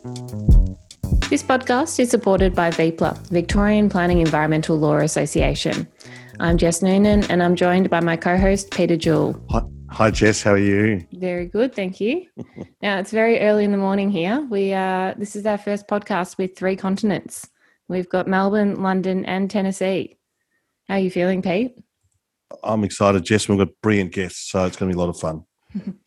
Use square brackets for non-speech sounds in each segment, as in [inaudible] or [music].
This podcast is supported by VEPLA, Victorian Planning Environmental Law Association. I'm Jess Noonan and I'm joined by my co host, Peter Jewell. Hi, hi, Jess. How are you? Very good, thank you. [laughs] now, it's very early in the morning here. We uh, This is our first podcast with three continents. We've got Melbourne, London, and Tennessee. How are you feeling, Pete? I'm excited, Jess. We've got brilliant guests, so it's going to be a lot of fun. [laughs]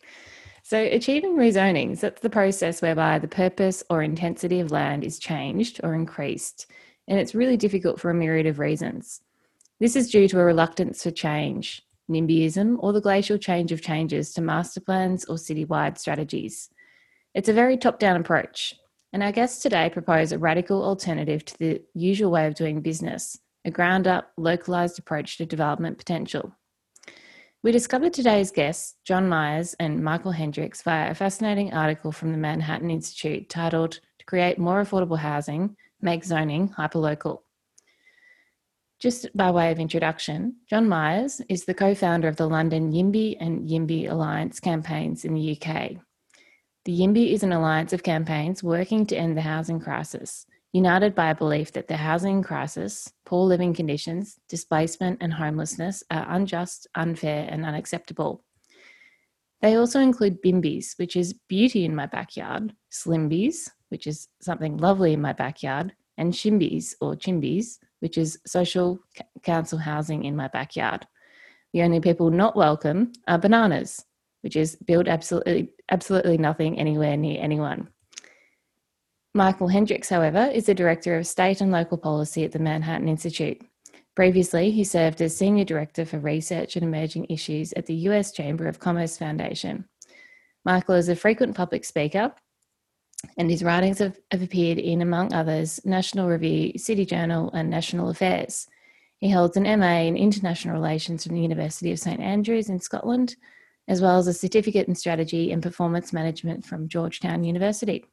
so, achieving rezonings, that's the process whereby the purpose or intensity of land is changed or increased. And it's really difficult for a myriad of reasons. This is due to a reluctance for change, NIMBYism, or the glacial change of changes to master plans or citywide strategies. It's a very top down approach. And our guests today propose a radical alternative to the usual way of doing business, a ground up, localised approach to development potential. We discovered today's guests, John Myers and Michael Hendrix, via a fascinating article from the Manhattan Institute titled To Create More Affordable Housing, Make Zoning Hyperlocal. Just by way of introduction, John Myers is the co founder of the London YIMBY and YIMBY Alliance campaigns in the UK. The YIMBY is an alliance of campaigns working to end the housing crisis united by a belief that the housing crisis, poor living conditions, displacement, and homelessness are unjust, unfair, and unacceptable. They also include BIMBYs, which is beauty in my backyard, SLIMBYs, which is something lovely in my backyard, and SHIMBYs or CHIMBYs, which is social council housing in my backyard. The only people not welcome are bananas, which is build absolutely absolutely nothing anywhere near anyone. Michael Hendrix, however, is the Director of State and Local Policy at the Manhattan Institute. Previously, he served as Senior Director for Research and Emerging Issues at the US Chamber of Commerce Foundation. Michael is a frequent public speaker, and his writings have, have appeared in, among others, National Review, City Journal, and National Affairs. He holds an MA in International Relations from the University of St Andrews in Scotland, as well as a certificate in Strategy and Performance Management from Georgetown University.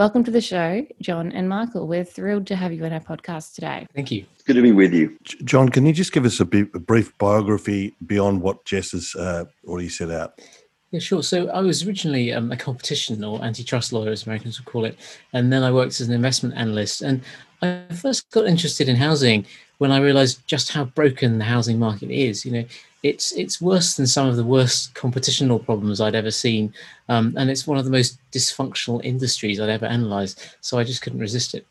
Welcome to the show, John and Michael. We're thrilled to have you on our podcast today. Thank you. It's good to be with you. John, can you just give us a, a brief biography beyond what Jess has uh, already set out? Yeah, sure. So I was originally um, a competition or antitrust lawyer, as Americans would call it, and then I worked as an investment analyst. And I first got interested in housing when I realised just how broken the housing market is. You know, it's it's worse than some of the worst competitional problems I'd ever seen, um, and it's one of the most dysfunctional industries I'd ever analysed. So I just couldn't resist it.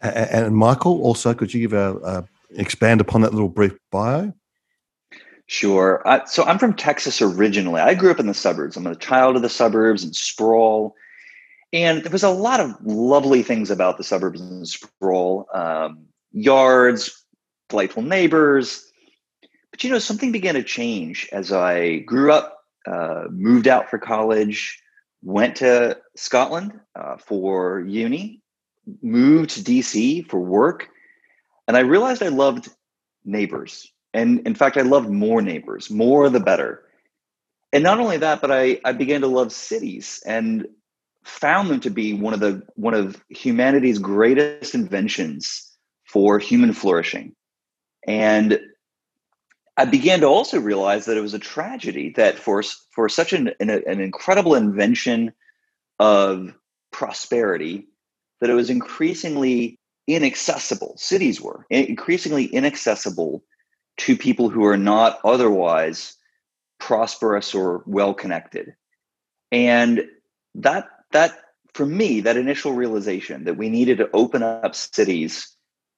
And, Michael, also, could you give a uh, expand upon that little brief bio? Sure. Uh, so I'm from Texas originally. I grew up in the suburbs. I'm a child of the suburbs and sprawl. And there was a lot of lovely things about the suburbs and sprawl um, yards, delightful neighbors, but you know, something began to change as I grew up, uh, moved out for college, went to Scotland uh, for uni, moved to DC for work, and I realized I loved neighbors. And in fact, I loved more neighbors, more the better. And not only that, but I, I began to love cities and found them to be one of the one of humanity's greatest inventions for human flourishing. And I began to also realize that it was a tragedy that for for such an, an, an incredible invention of prosperity that it was increasingly inaccessible. Cities were increasingly inaccessible to people who are not otherwise prosperous or well connected, and that that for me that initial realization that we needed to open up cities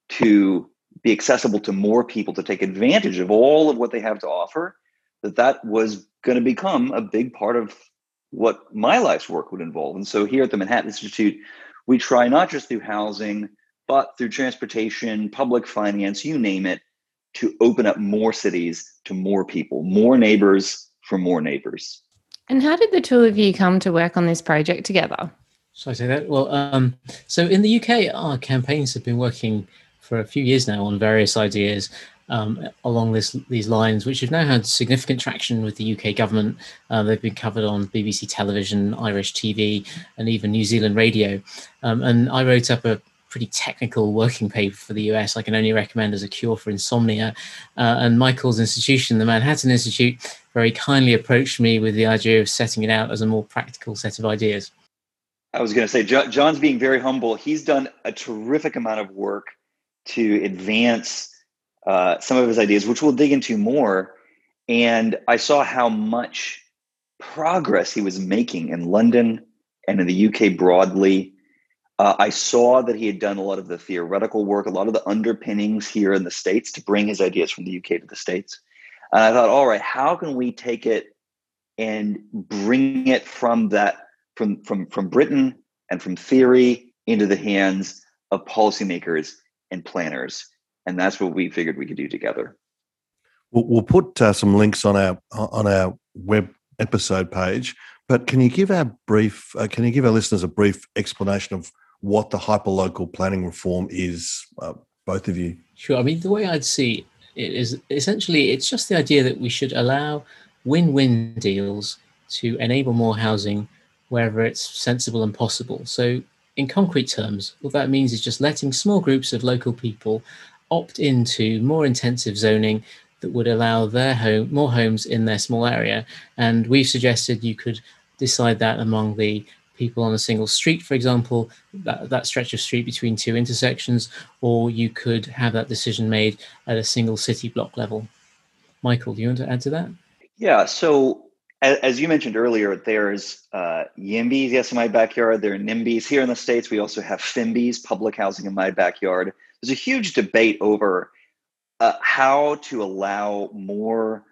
to be accessible to more people to take advantage of all of what they have to offer that that was going to become a big part of what my life's work would involve. And so here at the manhattan institute we try not just through housing but through transportation public finance you name it to open up more cities to more people more neighbors for more neighbors and how did the two of you come to work on this project together Shall I say that? Well, um, so in the UK, our campaigns have been working for a few years now on various ideas um, along this, these lines, which have now had significant traction with the UK government. Uh, they've been covered on BBC television, Irish TV, and even New Zealand radio. Um, and I wrote up a pretty technical working paper for the US I can only recommend as a cure for insomnia. Uh, and Michael's institution, the Manhattan Institute, very kindly approached me with the idea of setting it out as a more practical set of ideas. I was going to say, John's being very humble. He's done a terrific amount of work to advance uh, some of his ideas, which we'll dig into more. And I saw how much progress he was making in London and in the UK broadly. Uh, I saw that he had done a lot of the theoretical work, a lot of the underpinnings here in the States to bring his ideas from the UK to the States. And I thought, all right, how can we take it and bring it from that from from from Britain and from theory into the hands of policymakers and planners, and that's what we figured we could do together. We'll, we'll put uh, some links on our on our web episode page, but can you give our brief? Uh, can you give our listeners a brief explanation of what the hyperlocal planning reform is? Uh, both of you. Sure. I mean, the way I'd see it is essentially it's just the idea that we should allow win-win deals to enable more housing wherever it's sensible and possible. So, in concrete terms, what that means is just letting small groups of local people opt into more intensive zoning that would allow their home more homes in their small area. And we've suggested you could decide that among the people on a single street, for example, that, that stretch of street between two intersections, or you could have that decision made at a single city block level. Michael, do you want to add to that? Yeah. So as, you mentioned earlier, there's uh, YIMBYs, yes, in my backyard. There are NIMBYs. Here in the States, we also have PHIMBYs, public housing in my backyard. There's a huge debate over uh, how to allow more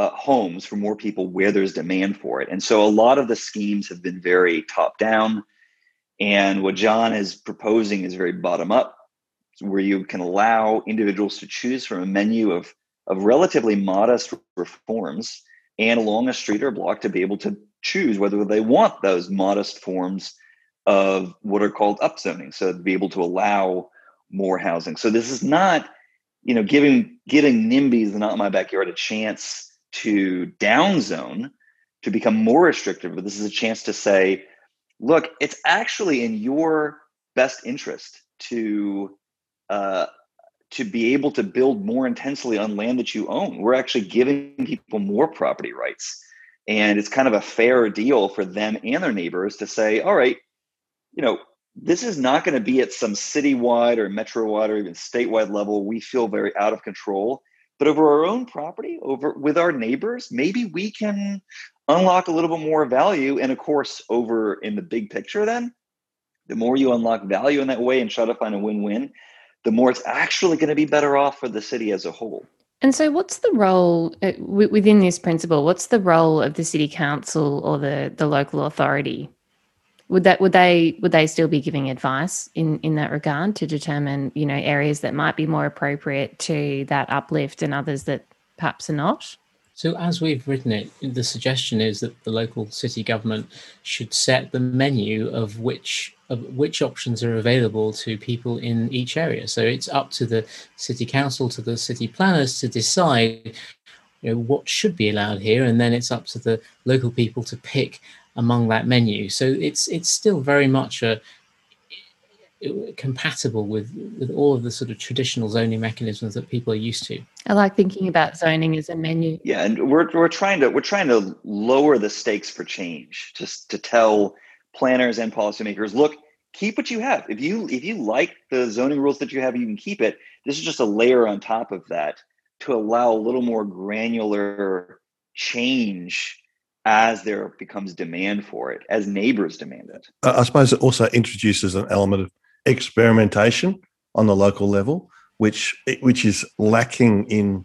uh, homes for more people where there's demand for it. And so a lot of the schemes have been very top down. And what John is proposing is very bottom up, where you can allow individuals to choose from a menu of, of relatively modest reforms and along a street or block to be able to choose whether they want those modest forms of what are called upzoning. So to be able to allow more housing. So this is not, you know, giving giving NIMBYs not in my backyard a chance to downzone to become more restrictive, but this is a chance to say, look, it's actually in your best interest to uh, to be able to build more intensely on land that you own. We're actually giving people more property rights. And it's kind of a fair deal for them and their neighbors to say, all right, you know, this is not going to be at some citywide or metro-wide or even statewide level. We feel very out of control. But over our own property, over with our neighbors, maybe we can unlock a little bit more value. And of course, over in the big picture, then, the more you unlock value in that way and try to find a win-win, the more it's actually going to be better off for the city as a whole. And so, what's the role uh, within this principle? What's the role of the city council or the the local authority? Would that would they would they still be giving advice in in that regard to determine you know areas that might be more appropriate to that uplift and others that perhaps are not? So, as we've written it, the suggestion is that the local city government should set the menu of which of which options are available to people in each area. So it's up to the city council, to the city planners to decide you know, what should be allowed here, and then it's up to the local people to pick among that menu. So it's it's still very much a compatible with, with all of the sort of traditional zoning mechanisms that people are used to. I like thinking about zoning as a menu. Yeah, and we're we're trying to we're trying to lower the stakes for change, just to tell planners and policymakers, look, keep what you have. If you if you like the zoning rules that you have, you can keep it. This is just a layer on top of that to allow a little more granular change as there becomes demand for it, as neighbors demand it. I suppose it also introduces an element of experimentation on the local level, which which is lacking in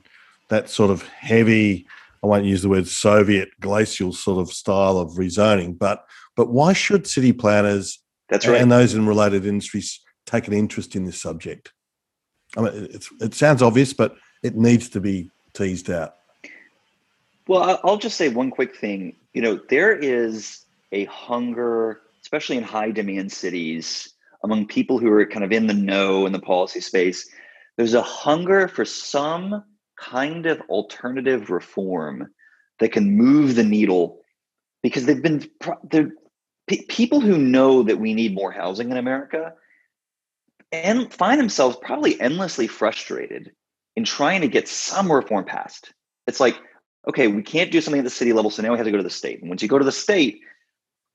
that sort of heavy. I won't use the word Soviet glacial sort of style of rezoning, but but why should city planners That's right. and those in related industries take an interest in this subject? I mean, it's it sounds obvious, but it needs to be teased out. Well, I'll just say one quick thing. You know, there is a hunger, especially in high demand cities, among people who are kind of in the know in the policy space, there's a hunger for some kind of alternative reform that can move the needle because they've been they're people who know that we need more housing in America and find themselves probably endlessly frustrated in trying to get some reform passed. It's like, okay, we can't do something at the city level, so now we have to go to the state. And once you go to the state,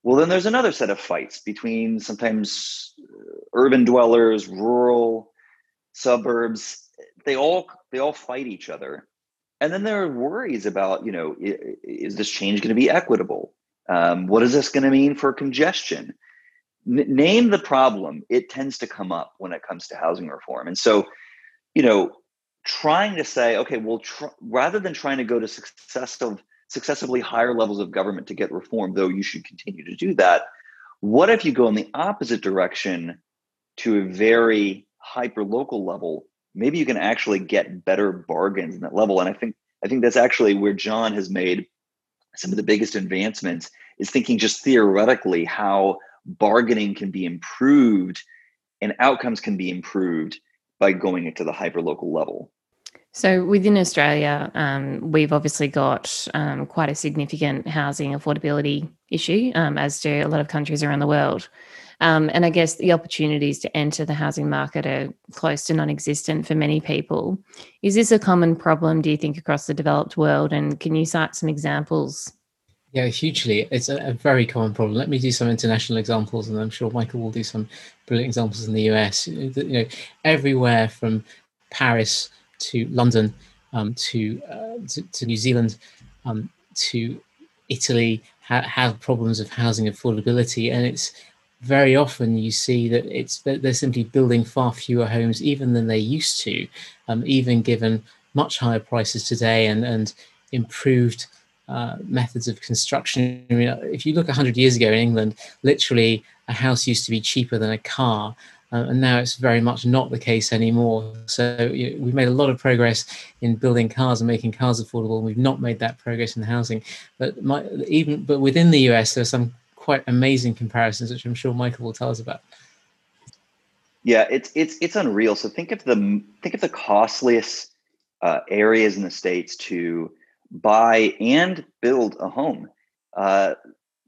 Well, then there's another set of fights between sometimes uh, urban dwellers, rural suburbs. They all they all fight each other, and then there are worries about you know is this change going to be equitable? Um, what is this going to mean for congestion? N- name the problem; it tends to come up when it comes to housing reform, and so you know trying to say, okay, well, tr- rather than trying to go to successive successively higher levels of government to get reform, though you should continue to do that. What if you go in the opposite direction to a very hyper local level? Maybe you can actually get better bargains in that level. And I think I think that's actually where John has made some of the biggest advancements is thinking just theoretically how bargaining can be improved and outcomes can be improved by going into the hyper local level. So within Australia, um, we've obviously got um, quite a significant housing affordability issue, um, as do a lot of countries around the world. Um, and I guess the opportunities to enter the housing market are close to non existent for many people. Is this a common problem, do you think, across the developed world? And can you cite some examples? Yeah, hugely. It's a, a, very common problem. Let me do some international examples, and I'm sure Michael will do some brilliant examples in the US. You know, everywhere from Paris to London, um, to, uh, to, to New Zealand, um, to Italy ha- have problems of housing affordability, and it's very often you see that it's they're simply building far fewer homes even than they used to, um, even given much higher prices today and and improved uh, methods of construction. I mean, if you look 100 years ago in England, literally a house used to be cheaper than a car, uh, and now it's very much not the case anymore. So you know, we've made a lot of progress in building cars and making cars affordable, and we've not made that progress in housing. But my, even but within the US, there are some quite amazing comparisons, which I'm sure Michael will tell us about. Yeah, it's it's it's unreal. So think of the think of the costliest uh, areas in the states to buy and build a home. Uh,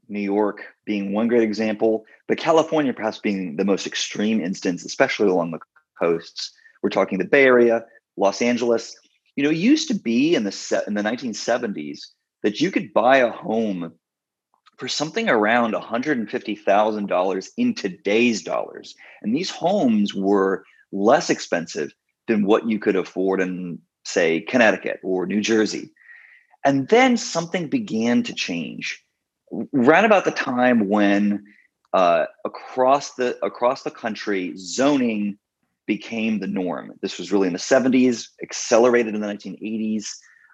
New York being one great example, but California perhaps being the most extreme instance, especially along the coasts. We're talking the Bay Area, Los Angeles. You know, it used to be in the in the 1970s that you could buy a home for something around $150,000 in today's dollars. And these homes were less expensive than what you could afford in, say, Connecticut or New Jersey. And then something began to change right about the time when uh, across the across the country zoning became the norm. This was really in the 70s, accelerated in the 1980s.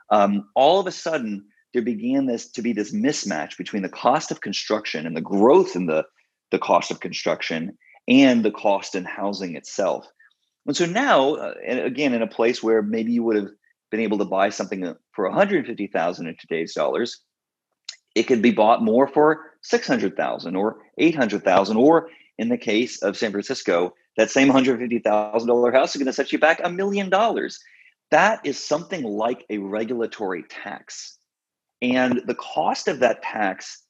Um, all of a sudden, there began this to be this mismatch between the cost of construction and the growth in the, the cost of construction and the cost in housing itself. And so now, uh, and again, in a place where maybe you would have been able to buy something for 150,000 in today's dollars, it could be bought more for 600,000 or 800,000 or in the case of San Francisco, that same $150,000 house is going to set you back a million dollars. That is something like a regulatory tax. And the cost of that tax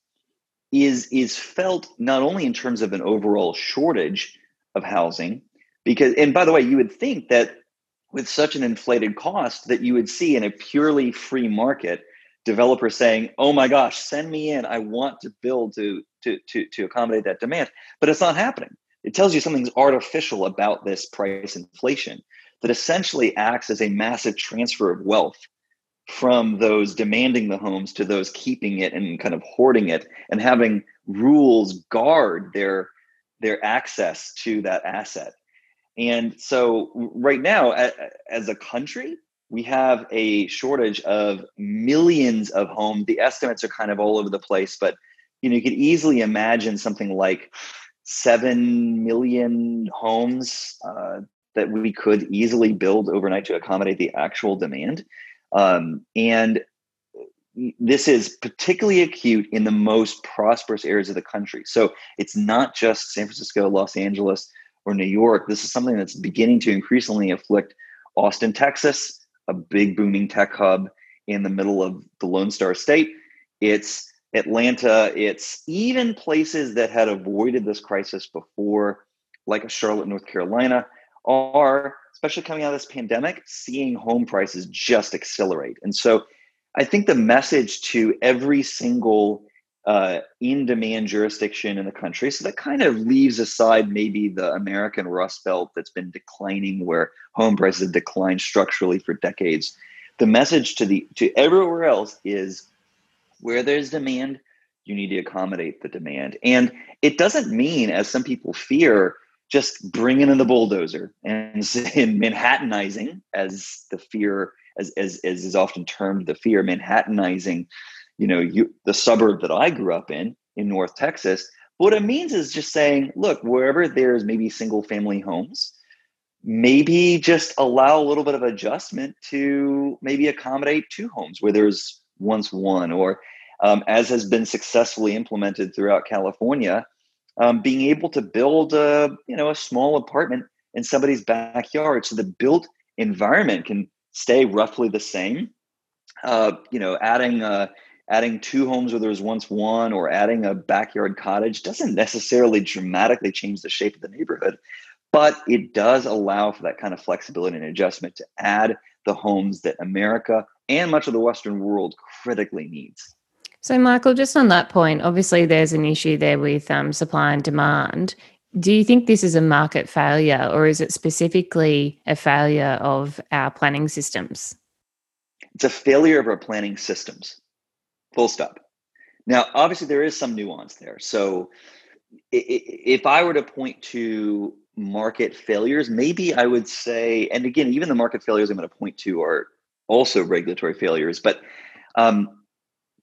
is is felt not only in terms of an overall shortage of housing because and by the way you would think that with such an inflated cost that you would see in a purely free market developers saying, "Oh my gosh, send me in. I want to build to to to to accommodate that demand." But it's not happening. It tells you something's artificial about this price inflation that essentially acts as a massive transfer of wealth from those demanding the homes to those keeping it and kind of hoarding it and having rules guard their their access to that asset. And so right now as a country, we have a shortage of millions of homes. The estimates are kind of all over the place, but you know, you could easily imagine something like seven million homes uh, that we could easily build overnight to accommodate the actual demand. Um, and this is particularly acute in the most prosperous areas of the country. So it's not just San Francisco, Los Angeles, or New York. This is something that's beginning to increasingly afflict Austin, Texas, a big booming tech hub in the middle of the Lone Star State. It's Atlanta. It's even places that had avoided this crisis before, like Charlotte, North Carolina, are, especially coming out of this pandemic, seeing home prices just accelerate. And so I think the message to every single uh, in demand jurisdiction in the country. So that kind of leaves aside maybe the American Rust Belt that's been declining, where home prices have declined structurally for decades. The message to the to everywhere else is where there's demand, you need to accommodate the demand. And it doesn't mean, as some people fear, just bringing in the bulldozer and, [laughs] and Manhattanizing, as the fear, as, as, as is often termed the fear, Manhattanizing you know, you, the suburb that I grew up in, in North Texas, what it means is just saying, look, wherever there's maybe single family homes, maybe just allow a little bit of adjustment to maybe accommodate two homes where there's once one, or um, as has been successfully implemented throughout California, um, being able to build a you know a small apartment in somebody's backyard, so the built environment can stay roughly the same. Uh, you know, adding uh, adding two homes where there was once one or adding a backyard cottage doesn't necessarily dramatically change the shape of the neighborhood but it does allow for that kind of flexibility and adjustment to add the homes that america and much of the western world critically needs. So michael just on that point obviously there's an issue there with um, supply and demand. Do you think this is a market failure or is it specifically a failure of our planning systems? It's a failure of our planning systems full stop. Now, obviously, there is some nuance there. So, if I were to point to market failures, maybe I would say, and again, even the market failures I'm going to point to are also regulatory failures, but um,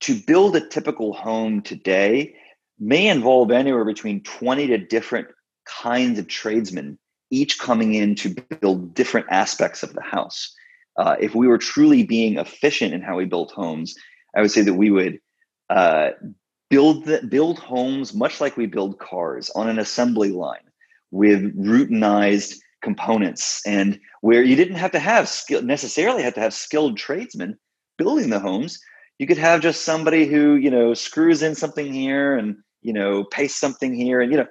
to build a typical home today may involve anywhere between 20 to different kinds of tradesmen, each coming in to build different aspects of the house. Uh, if we were truly being efficient in how we built homes, I would say that we would uh, build the, build homes much like we build cars on an assembly line with routinized components and where you didn't have to have skill necessarily have to have skilled tradesmen building the homes. You could have just somebody who you know screws in something here and you know pastes something here and you know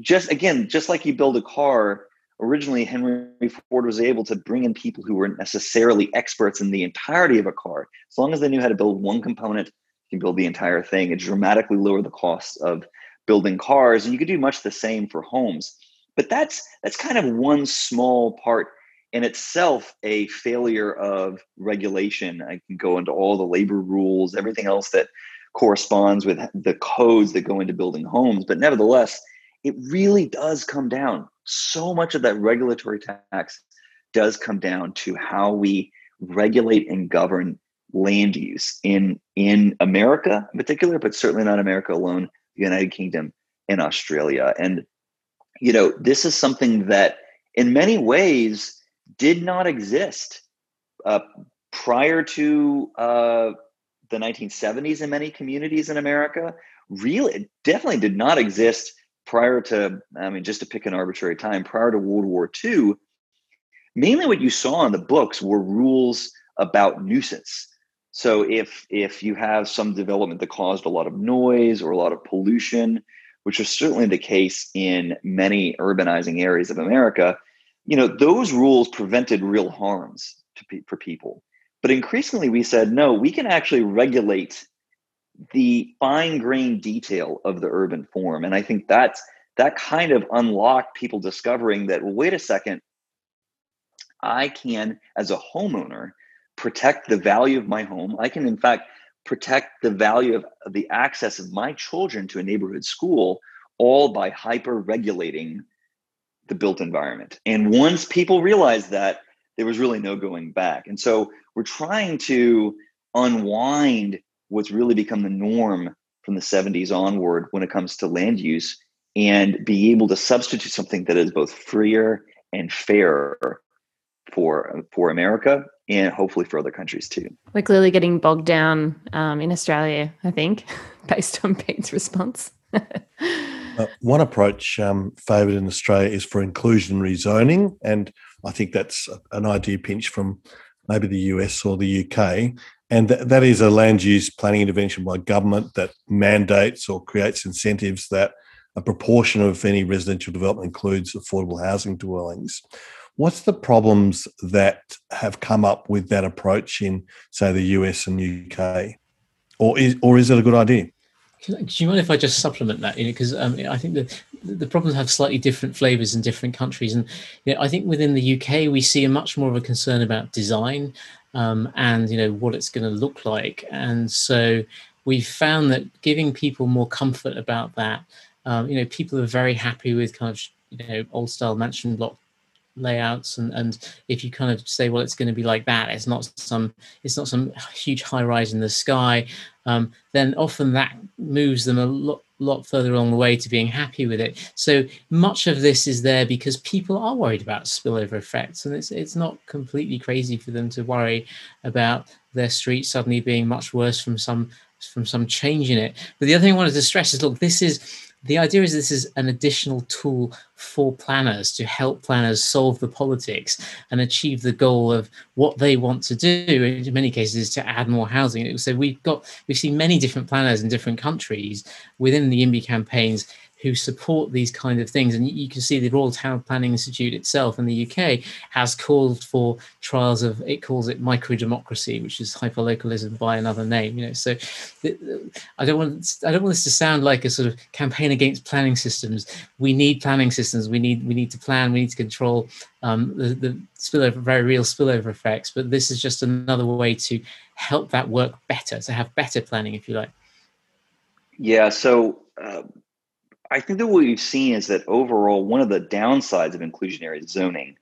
just again just like you build a car originally Henry Ford was able to bring in people who weren't necessarily experts in the entirety of a car. As long as they knew how to build one component, you can build the entire thing. It dramatically lowered the cost of building cars, and you could do much the same for homes. But that's that's kind of one small part in itself a failure of regulation. I can go into all the labor rules, everything else that corresponds with the codes that go into building homes. But nevertheless, it really does come down so much of that regulatory tax does come down to how we regulate and govern land use in in America in particular, but certainly not America alone, the United Kingdom and Australia. And you know, this is something that in many ways did not exist uh, prior to uh, the 1970s in many communities in America. Really, definitely did not exist prior to, I mean, just to pick an arbitrary time, prior to World War II, mainly what you saw in the books were rules about nuisance. So if if you have some development that caused a lot of noise or a lot of pollution, which was certainly the case in many urbanizing areas of America, you know those rules prevented real harms to, for people. But increasingly, we said no, we can actually regulate the fine grained detail of the urban form. And I think that's that kind of unlocked people discovering that, well, wait a second, I can, as a homeowner, protect the value of my home. I can, in fact, protect the value of, the access of my children to a neighborhood school, all by hyper regulating the built environment. And once people realized that, there was really no going back. And so we're trying to unwind what's really become the norm from the 70s onward when it comes to land use and be able to substitute something that is both freer and fairer for for America and hopefully for other countries too. We're clearly getting bogged down um, in Australia, I think, [laughs] based on Pete's response. [laughs] uh, one approach um, favoured in Australia is for inclusionary zoning, and I think that's an idea pinch from maybe the US or the UK. And th- that is a land use planning intervention by government that mandates or creates incentives that a proportion of any residential development includes affordable housing dwellings. What's the problems that have come up with that approach in, say, the US and UK? Or is, or is it a good idea? Do you mind if I just supplement that? You know, because um, I think the the problems have slightly different flavors in different countries, and you know, I think within the UK we see a much more of a concern about design um, and you know what it's going to look like, and so we've found that giving people more comfort about that. Um, you know, people are very happy with kind of you know old style mansion block layouts and and if you kind of say well it's going to be like that it's not some it's not some huge high rise in the sky um, then often that moves them a lot lot further along the way to being happy with it. So much of this is there because people are worried about spillover effects and it's it's not completely crazy for them to worry about their street suddenly being much worse from some from some change in it. But the other thing i wanted to stress is look this is the idea is this is an additional tool for planners to help planners solve the politics and achieve the goal of what they want to do. In many cases is to add more housing. So we've got we've seen many different planners in different countries within the YIMBY campaigns who support these kind of things. And you can see the Royal Town Planning Institute itself in the UK has called for trials of it calls it micro democracy, which is hyperlocalism by another name. You know, so I don't want I don't want this to sound like a sort of campaign against planning systems. We need planning systems. We need we need to plan. We need to control um, the, the spillover, very real spillover effects. But this is just another way to help that work better, to have better planning, if you like. Yeah. So. Uh I think that what we've seen is that overall, one of the downsides of inclusionary zoning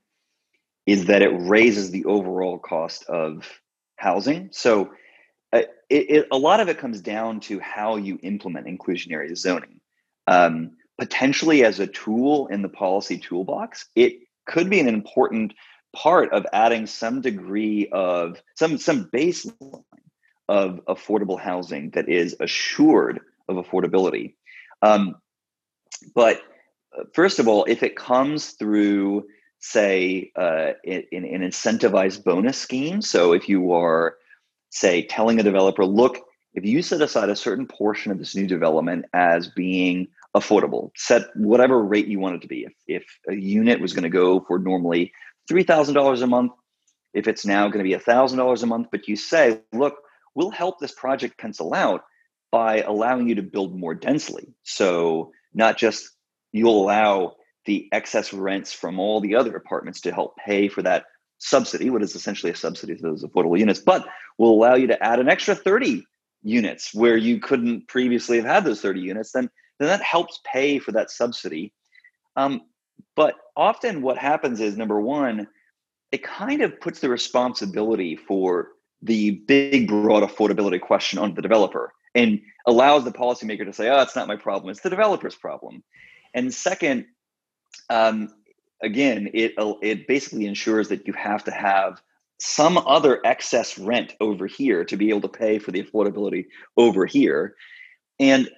is that it raises the overall cost of housing. So, uh, it, it, a lot of it comes down to how you implement inclusionary zoning. Um, potentially, as a tool in the policy toolbox, it could be an important part of adding some degree of some some baseline of affordable housing that is assured of affordability. Um, but uh, first of all, if it comes through, say, uh, in, in an incentivized bonus scheme, so if you are, say, telling a developer, look, if you set aside a certain portion of this new development as being affordable, set whatever rate you want it to be. If, if a unit was going to go for normally $3,000 a month, if it's now going to be $1,000 a month, but you say, look, we'll help this project pencil out by allowing you to build more densely. So not just you'll allow the excess rents from all the other apartments to help pay for that subsidy, what is essentially a subsidy to those affordable units, but will allow you to add an extra 30 units where you couldn't previously have had those 30 units, then, then that helps pay for that subsidy. Um, but often what happens is number one, it kind of puts the responsibility for the big, broad affordability question on the developer and allows the policymaker to say, oh, it's not my problem, it's the developer's problem. And second, um, again, it, it basically ensures that you have to have some other excess rent over here to be able to pay for the affordability over here. And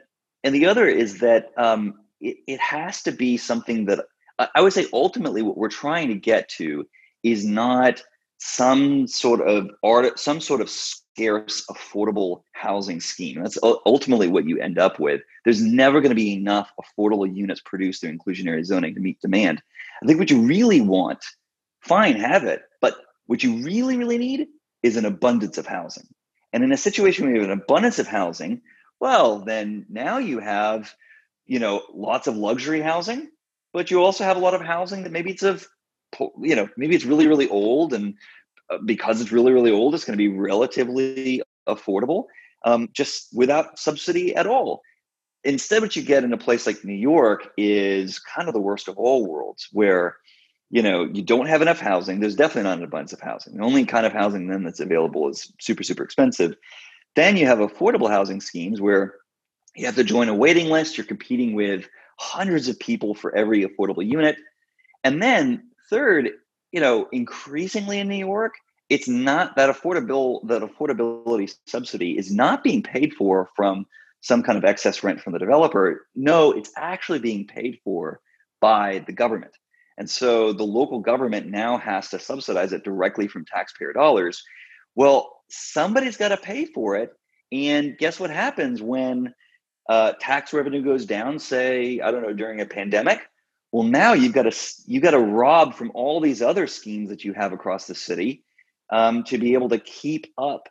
and the other is that um, it, it has to be something that I would say ultimately what we're trying to get to is not some sort of art, some sort of scarce, affordable housing scheme. That's ultimately what you end up with. There's never going to be enough affordable units produced through inclusionary zoning to meet demand. I think what you really want, fine, have it, but what you really, really need is an abundance of housing. And in a situation where you have an abundance of housing, well, then now you have, you know, lots of luxury housing, but you also have a lot of housing that maybe it's of, you know, maybe it's really, really old and uh, because it's really really old it's going to be relatively affordable um, just without subsidy at all. Instead what you get in a place like new york is kind of the worst of all worlds where you know you don't have enough housing there's definitely not an abundance of housing. The only kind of housing then that's available is super super expensive. Then you have affordable housing schemes where you have to join a waiting list you're competing with hundreds of people for every affordable unit and then third you know, increasingly in New York, it's not that affordable that affordability subsidy is not being paid for from some kind of excess rent from the developer. No, it's actually being paid for by the government. And so the local government now has to subsidize it directly from taxpayer dollars. Well, somebody's got to pay for it. And guess what happens when uh, tax revenue goes down, say, I don't know, during a pandemic? Well, now you've got to you've got to rob from all these other schemes that you have across the city um, to be able to keep up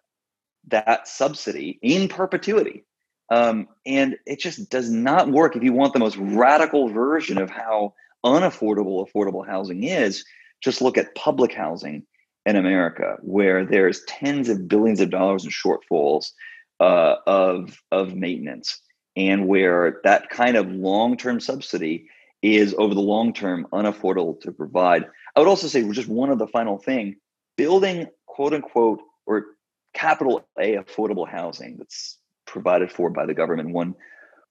that subsidy in perpetuity. Um, and it just does not work if you want the most radical version of how unaffordable affordable housing is. Just look at public housing in America, where there's tens of billions of dollars in shortfalls uh, of of maintenance, and where that kind of long term subsidy is over the long term unaffordable to provide. I would also say just one of the final thing, building quote unquote or capital A affordable housing that's provided for by the government in one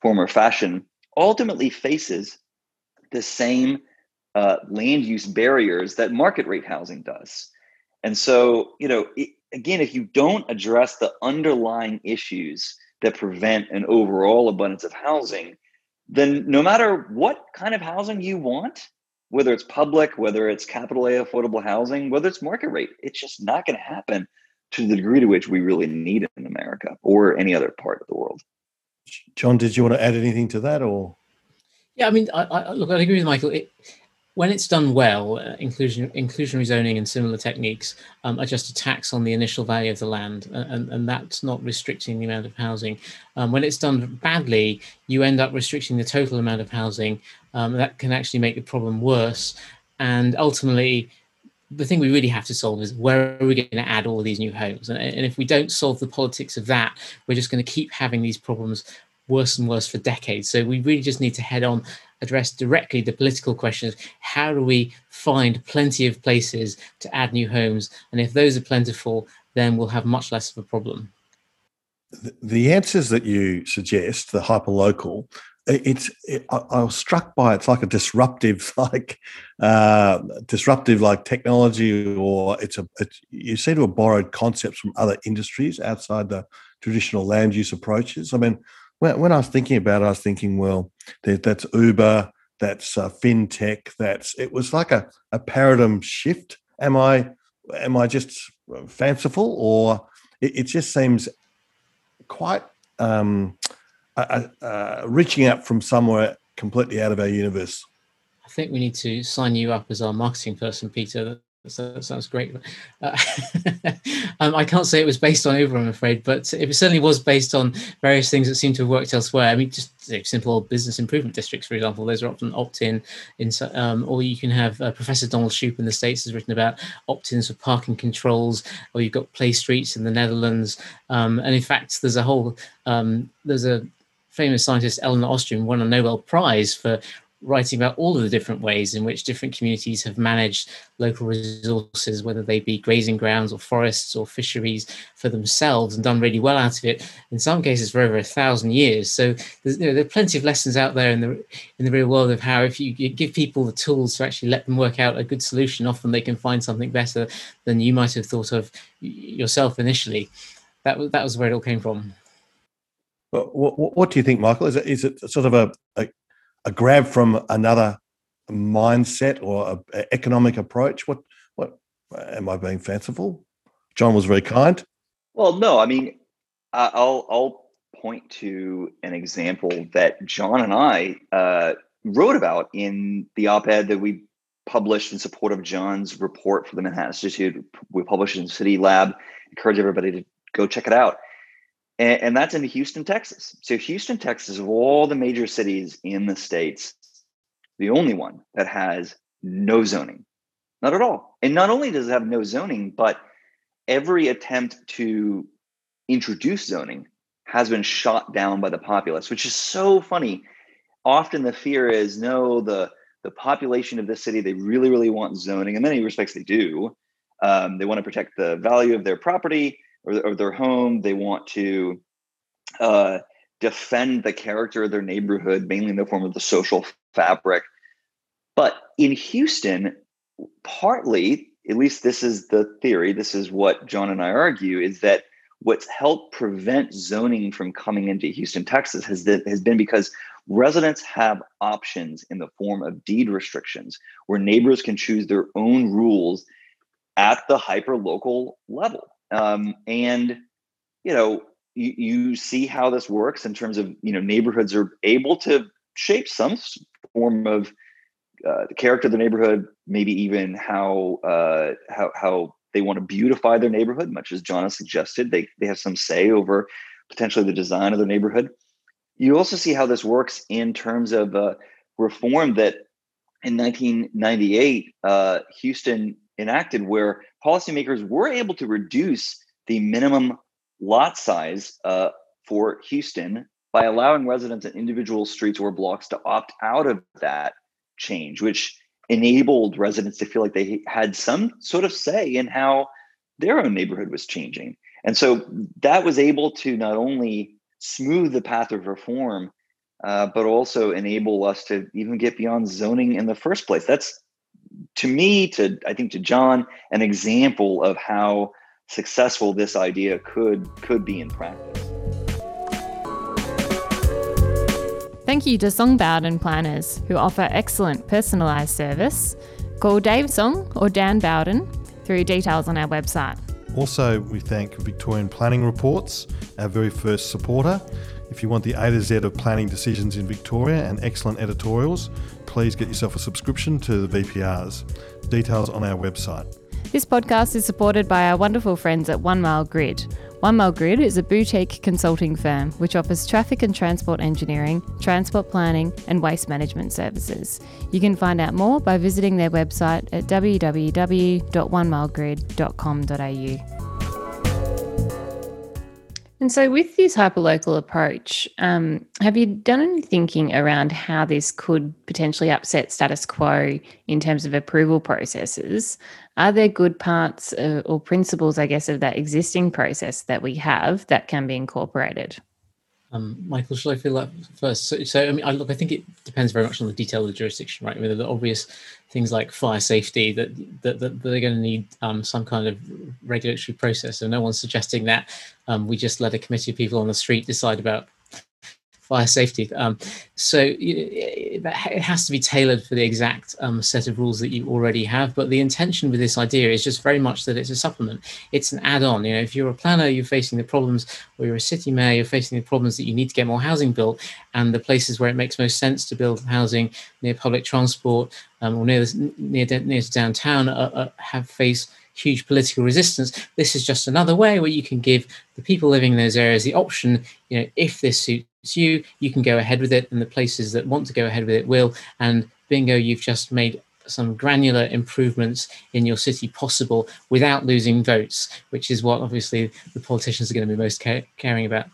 form or fashion ultimately faces the same uh, land use barriers that market rate housing does. And so, you know, it, again, if you don't address the underlying issues that prevent an overall abundance of housing, then no matter what kind of housing you want, whether it's public, whether it's capital A affordable housing, whether it's market rate, it's just not going to happen to the degree to which we really need it in America or any other part of the world. John, did you want to add anything to that, or? Yeah, I mean, I, I, look, I agree with Michael. It, when it's done well, uh, inclusion, inclusionary zoning and similar techniques um, are just a tax on the initial value of the land, and, and that's not restricting the amount of housing. Um, when it's done badly, you end up restricting the total amount of housing. Um, that can actually make the problem worse, and ultimately, the thing we really have to solve is where are we going to add all these new homes? And, and if we don't solve the politics of that, we're just going to keep having these problems worse and worse for decades. So we really just need to head on address directly the political questions. How do we find plenty of places to add new homes? And if those are plentiful, then we'll have much less of a problem. The answers that you suggest, the hyperlocal, it's it, I, was struck by it's like a disruptive [laughs] like uh, disruptive like technology or it's a it's, you seem to have borrowed concepts from other industries outside the traditional land use approaches i mean when, when i was thinking about it i was thinking well that's uber that's uh, fintech that's it was like a, a paradigm shift am i am i just fanciful or it, it just seems quite um, uh, uh, reaching out from somewhere completely out of our universe. I think we need to sign you up as our marketing person, Peter. So that sounds great. Uh, [laughs] um, I can't say it was based on Uber, I'm afraid, but it certainly was based on various things that seem to have worked elsewhere. I mean, just simple business improvement districts, for example, those are often opt-in, in, um, or you can have uh, Professor Donald Shoup in the States has written about opt-ins for parking controls, or you've got play streets in the Netherlands. Um, and in fact, there's a whole, um, there's a famous scientist Elinor Ostrom won a Nobel Prize for writing about all of the different ways in which different communities have managed local resources, whether they be grazing grounds or forests or fisheries for themselves and done really well out of it, in some cases for over a thousand years. So you know, there are plenty of lessons out there in the in the real world of how if you, give people the tools to actually let them work out a good solution, often they can find something better than you might have thought of yourself initially. That was that was where it all came from. What, what, do you think, Michael? Is it is it sort of a, a, a grab from another mindset or a, economic approach? What what am I being fanciful? John was very kind. Well, no, I mean, I'll I'll point to an example that John and I uh, wrote about in the op-ed that we published in support of John's report for the Manhattan Institute. We published in City Lab. Encourage everybody to go check it out and, and that's in Houston, Texas. So Houston, Texas, of all the major cities in the states, the only one that has no zoning, not at all. And not only does it have no zoning, but every attempt to introduce zoning has been shot down by the populace, which is so funny. Often the fear is no, the the population of this city they really really want zoning, in many respects they do. Um, they want to protect the value of their property or, or their home. They want to uh, defend the character of their neighborhood, mainly in the form of the social fabric. But in Houston, partly, at least this is the theory, this is what John and I argue, is that what's helped prevent zoning from coming into Houston, Texas, has, has been because residents have options in the form of deed restrictions where neighbors can choose their own rules at the hyper local level. Um, and you know, you, you see how this works in terms of you know neighborhoods are able to shape some form of uh, the character of the neighborhood, maybe even how uh, how how they want to beautify their neighborhood, much as John has suggested. They they have some say over potentially the design of their neighborhood. you also see how this works in terms of uh, reform that in 1998 uh, Houston enacted, where policymakers were able to reduce the minimum lot size uh, for Houston by allowing residents in individual streets or blocks to opt out of that change, which enabled residents to feel like they had some sort of say in how their own neighborhood was changing. And so that was able to not only smooth the path of reform, uh, but also enable us to even get beyond zoning in the first place. That's to me, to I think to John, an example of how successful this idea could could be in practice. Thank you to Song Bowden Planners, who offer excellent personalised service. Call Dave Song or Dan Bowden through details on our website. Also, we thank Victorian Planning Reports, our very first supporter. If you want the A to Z of planning decisions in Victoria and excellent editorials, please get yourself a subscription to the VPRs. Details on our website. This podcast is supported by our wonderful friends at One Mile Grid. One Mile Grid is a boutique consulting firm which offers traffic and transport engineering, transport planning, and waste management services. You can find out more by visiting their website at www.onemilegrid.com.au. And so, with this hyperlocal approach, um, have you done any thinking around how this could potentially upset status quo in terms of approval processes? Are there good parts uh, or principles, I guess, of that existing process that we have that can be incorporated? Um, Michael, should I feel that first? So, so, I mean, I, look, I think it depends very much on the detail of the jurisdiction, right? I mean, the obvious things like fire safety that that, that they're going to need um, some kind of regulatory process. So, no one's suggesting that um, we just let a committee of people on the street decide about fire safety. Um, so it, has to be tailored for the exact um, set of rules that you already have. But the intention with this idea is just very much that it's a supplement. It's an add-on. You know, if you're a planner, you're facing the problems, or you're a city mayor, you're facing the problems that you need to get more housing built, and the places where it makes most sense to build housing near public transport um, or near near near to downtown uh, uh, have faced huge political resistance. This is just another way where you can give the people living in those areas the option, you know, if this suits you, you can go ahead with it, and the places that want to go ahead with it will. And bingo, you've just made some granular improvements in your city possible without losing votes, which is what obviously the politicians are going to be most ca- caring about.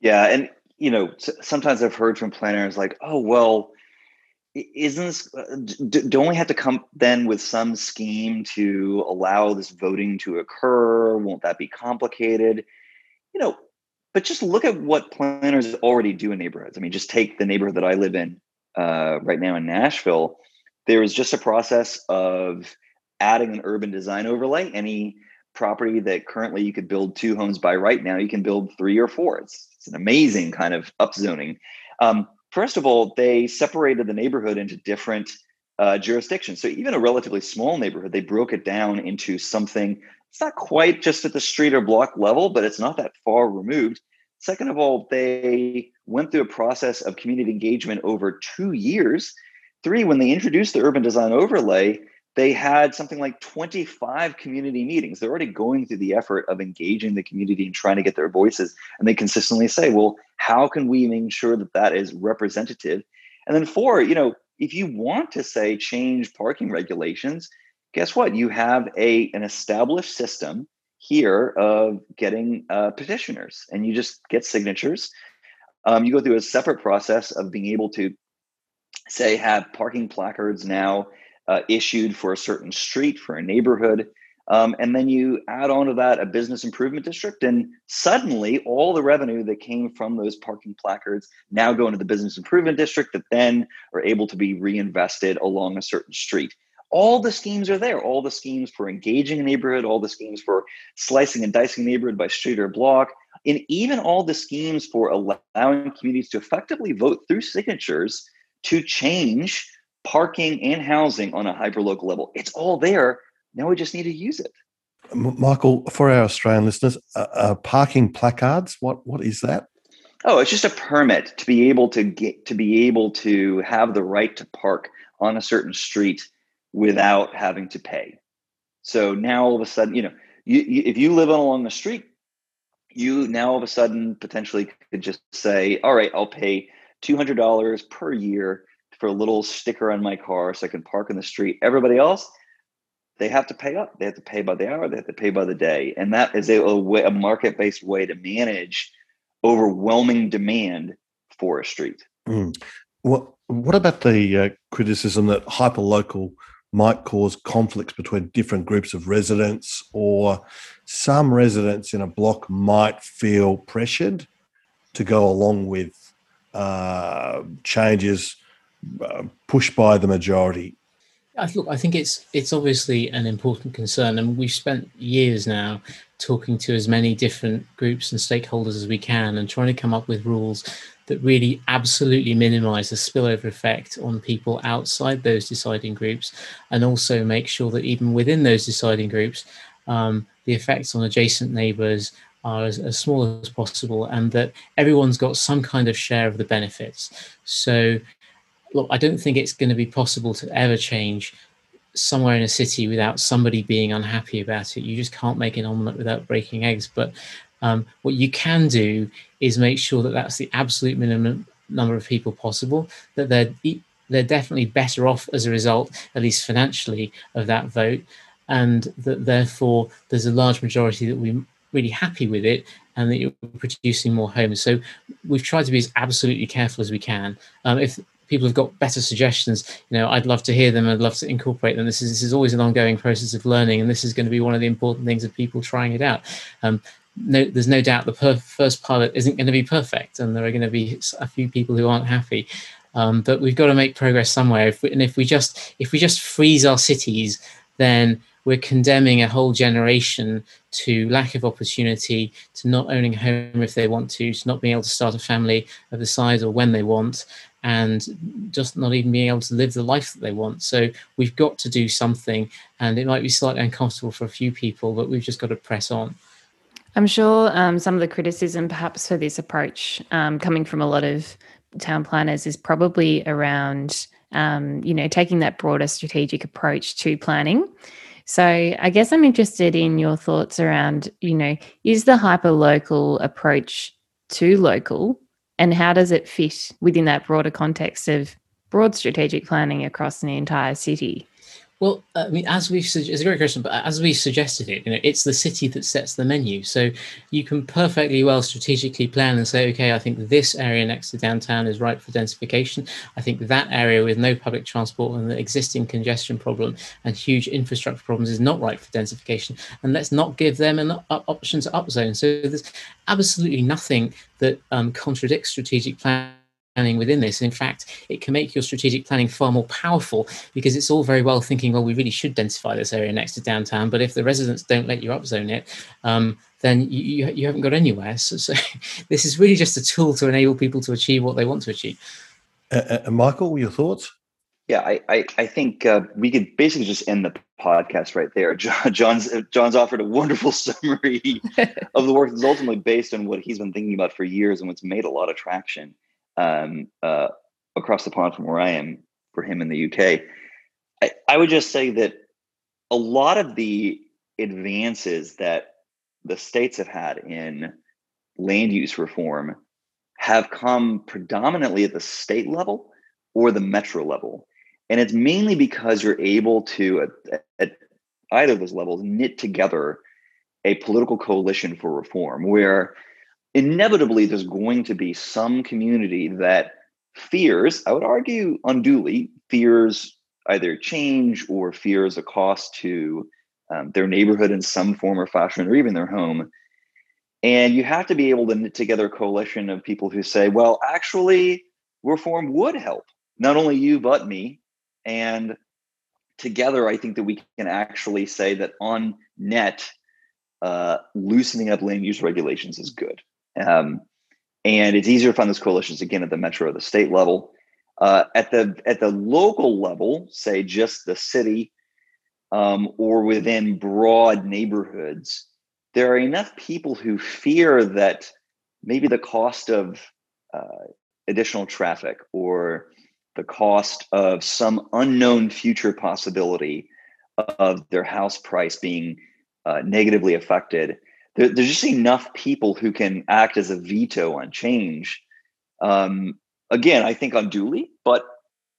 Yeah, and you know, sometimes I've heard from planners like, "Oh, well, isn't uh, don't we have to come then with some scheme to allow this voting to occur? Won't that be complicated?" You know, but just look at what planners already do in neighborhoods. I mean, just take the neighborhood that I live in uh, right now in Nashville. There is just a process of adding an urban design overlay. Any property that currently you could build two homes by right now, you can build three or four. It's, it's an amazing kind of upzoning. Um, first of all, they separated the neighborhood into different uh, jurisdictions. So even a relatively small neighborhood, they broke it down into something it's not quite just at the street or block level, but it's not that far removed. Second of all, they went through a process of community engagement over two years. Three, when they introduced the urban design overlay, they had something like 25 community meetings. They're already going through the effort of engaging the community and trying to get their voices. And they consistently say, well, how can we make sure that that is representative? And then four, you know, if you want to say change parking regulations, guess what? You have a an established system here of getting uh, petitioners, and you just get signatures. Um, you go through a separate process of being able to say have parking placards now uh, issued for a certain street for a neighborhood. Um, and then you add on to that a business improvement district, and suddenly all the revenue that came from those parking placards now go into the business improvement district that then are able to be reinvested along a certain street all the schemes are there all the schemes for engaging a neighborhood all the schemes for slicing and dicing neighborhood by street or block and even all the schemes for allowing communities to effectively vote through signatures to change parking and housing on a hyperlocal level. It's all there. Now we just need to use it. Michael for our australian listeners uh, uh, parking placards what what is that? Oh it's just a permit to be able to get to be able to have the right to park on a certain street without having to pay. So now all of a sudden, you know, you, you, if you live on along the street you now all of a sudden potentially could just say, all right, I'll pay $200 per year for a little sticker on my car so I can park in the street. Everybody else, they have to pay up. They have to pay by the hour. They have to pay by the day. And that is a, a, a market based way to manage overwhelming demand for a street. Mm. What, what about the uh, criticism that hyperlocal might cause conflicts between different groups of residents, or some residents in a block might feel pressured to go along with uh, changes pushed by the majority. Look, I think it's it's obviously an important concern, and we've spent years now talking to as many different groups and stakeholders as we can, and trying to come up with rules that really absolutely minimize the spillover effect on people outside those deciding groups, and also make sure that even within those deciding groups, um, the effects on adjacent neighbors are as, as, small as possible, and that everyone's got some kind of share of the benefits. So, look, I don't think it's going to be possible to ever change somewhere in a city without somebody being unhappy about it. You just can't make an omelette without breaking eggs. But um, what you can do is make sure that that's the absolute minimum number of people possible, that they're they're definitely better off as a result, at least financially, of that vote, and that therefore there's a large majority that we're really happy with it and that you're producing more homes. So we've tried to be as absolutely careful as we can. Um, if people have got better suggestions, you know, I'd love to hear them. I'd love to incorporate them. This is this is always an ongoing process of learning, and this is going to be one of the important things of people trying it out. Um, no, there's no doubt the per- first pilot isn't going to be perfect, and there are going to be a few people who aren't happy. Um, but we've got to make progress somewhere. If we, and if we just if we just freeze our cities, then we're condemning a whole generation to lack of opportunity, to not owning a home if they want to, to not being able to start a family of the size or when they want, and just not even being able to live the life that they want. So we've got to do something, and it might be slightly uncomfortable for a few people, but we've just got to press on. I'm sure um, some of the criticism, perhaps, for this approach um, coming from a lot of town planners is probably around, um, you know, taking that broader strategic approach to planning. So I guess I'm interested in your thoughts around, you know, is the hyper local approach too local, and how does it fit within that broader context of broad strategic planning across an entire city? Well, I mean, as we've it's a great question, but as we suggested it, you know, it's the city that sets the menu. So you can perfectly well strategically plan and say, okay, I think this area next to downtown is right for densification. I think that area with no public transport and the existing congestion problem and huge infrastructure problems is not right for densification. And let's not give them an option to upzone. So there's absolutely nothing that um, contradicts strategic planning planning within this. In fact, it can make your strategic planning far more powerful because it's all very well thinking, well, we really should densify this area next to downtown, but if the residents don't let you upzone it, um, then you, you, haven't got anywhere. So, so, [laughs] this is really just a tool to enable people to achieve what they want to achieve. Uh, uh, Michael, your thoughts? Yeah, I, I, I think uh, we could basically just end the podcast right there. [laughs] John, John's John's offered a wonderful [laughs] summary of the work that's ultimately based on what he's been thinking about for years and what's made a lot of traction um, uh, across the pond from where I am for him in the UK. I, I would just say that a lot of the advances that the states have had in land use reform have come predominantly at the state level or the metro level. And it's mainly because you're able to, at, at either of those levels, knit together a political coalition for reform where inevitably there's going to be some community that fears, I would argue unduly, fears either change or fears a cost to um, their neighborhood in some form or fashion, or even their home. And you have to be able to knit together a coalition of people who say, well, actually, reform would help not only you, but me. And together, I think that we can actually say that on net, uh, loosening up land use regulations is good. Um, and it's easier to find those coalitions again at the metro or the state level. Uh, at the at the local level, say just the city um, or within broad neighborhoods, there are enough people who fear that maybe the cost of uh, additional traffic or the cost of some unknown future possibility of their house price being uh, negatively affected there, there's just enough people who can act as a veto on change. Um, again, I think unduly, but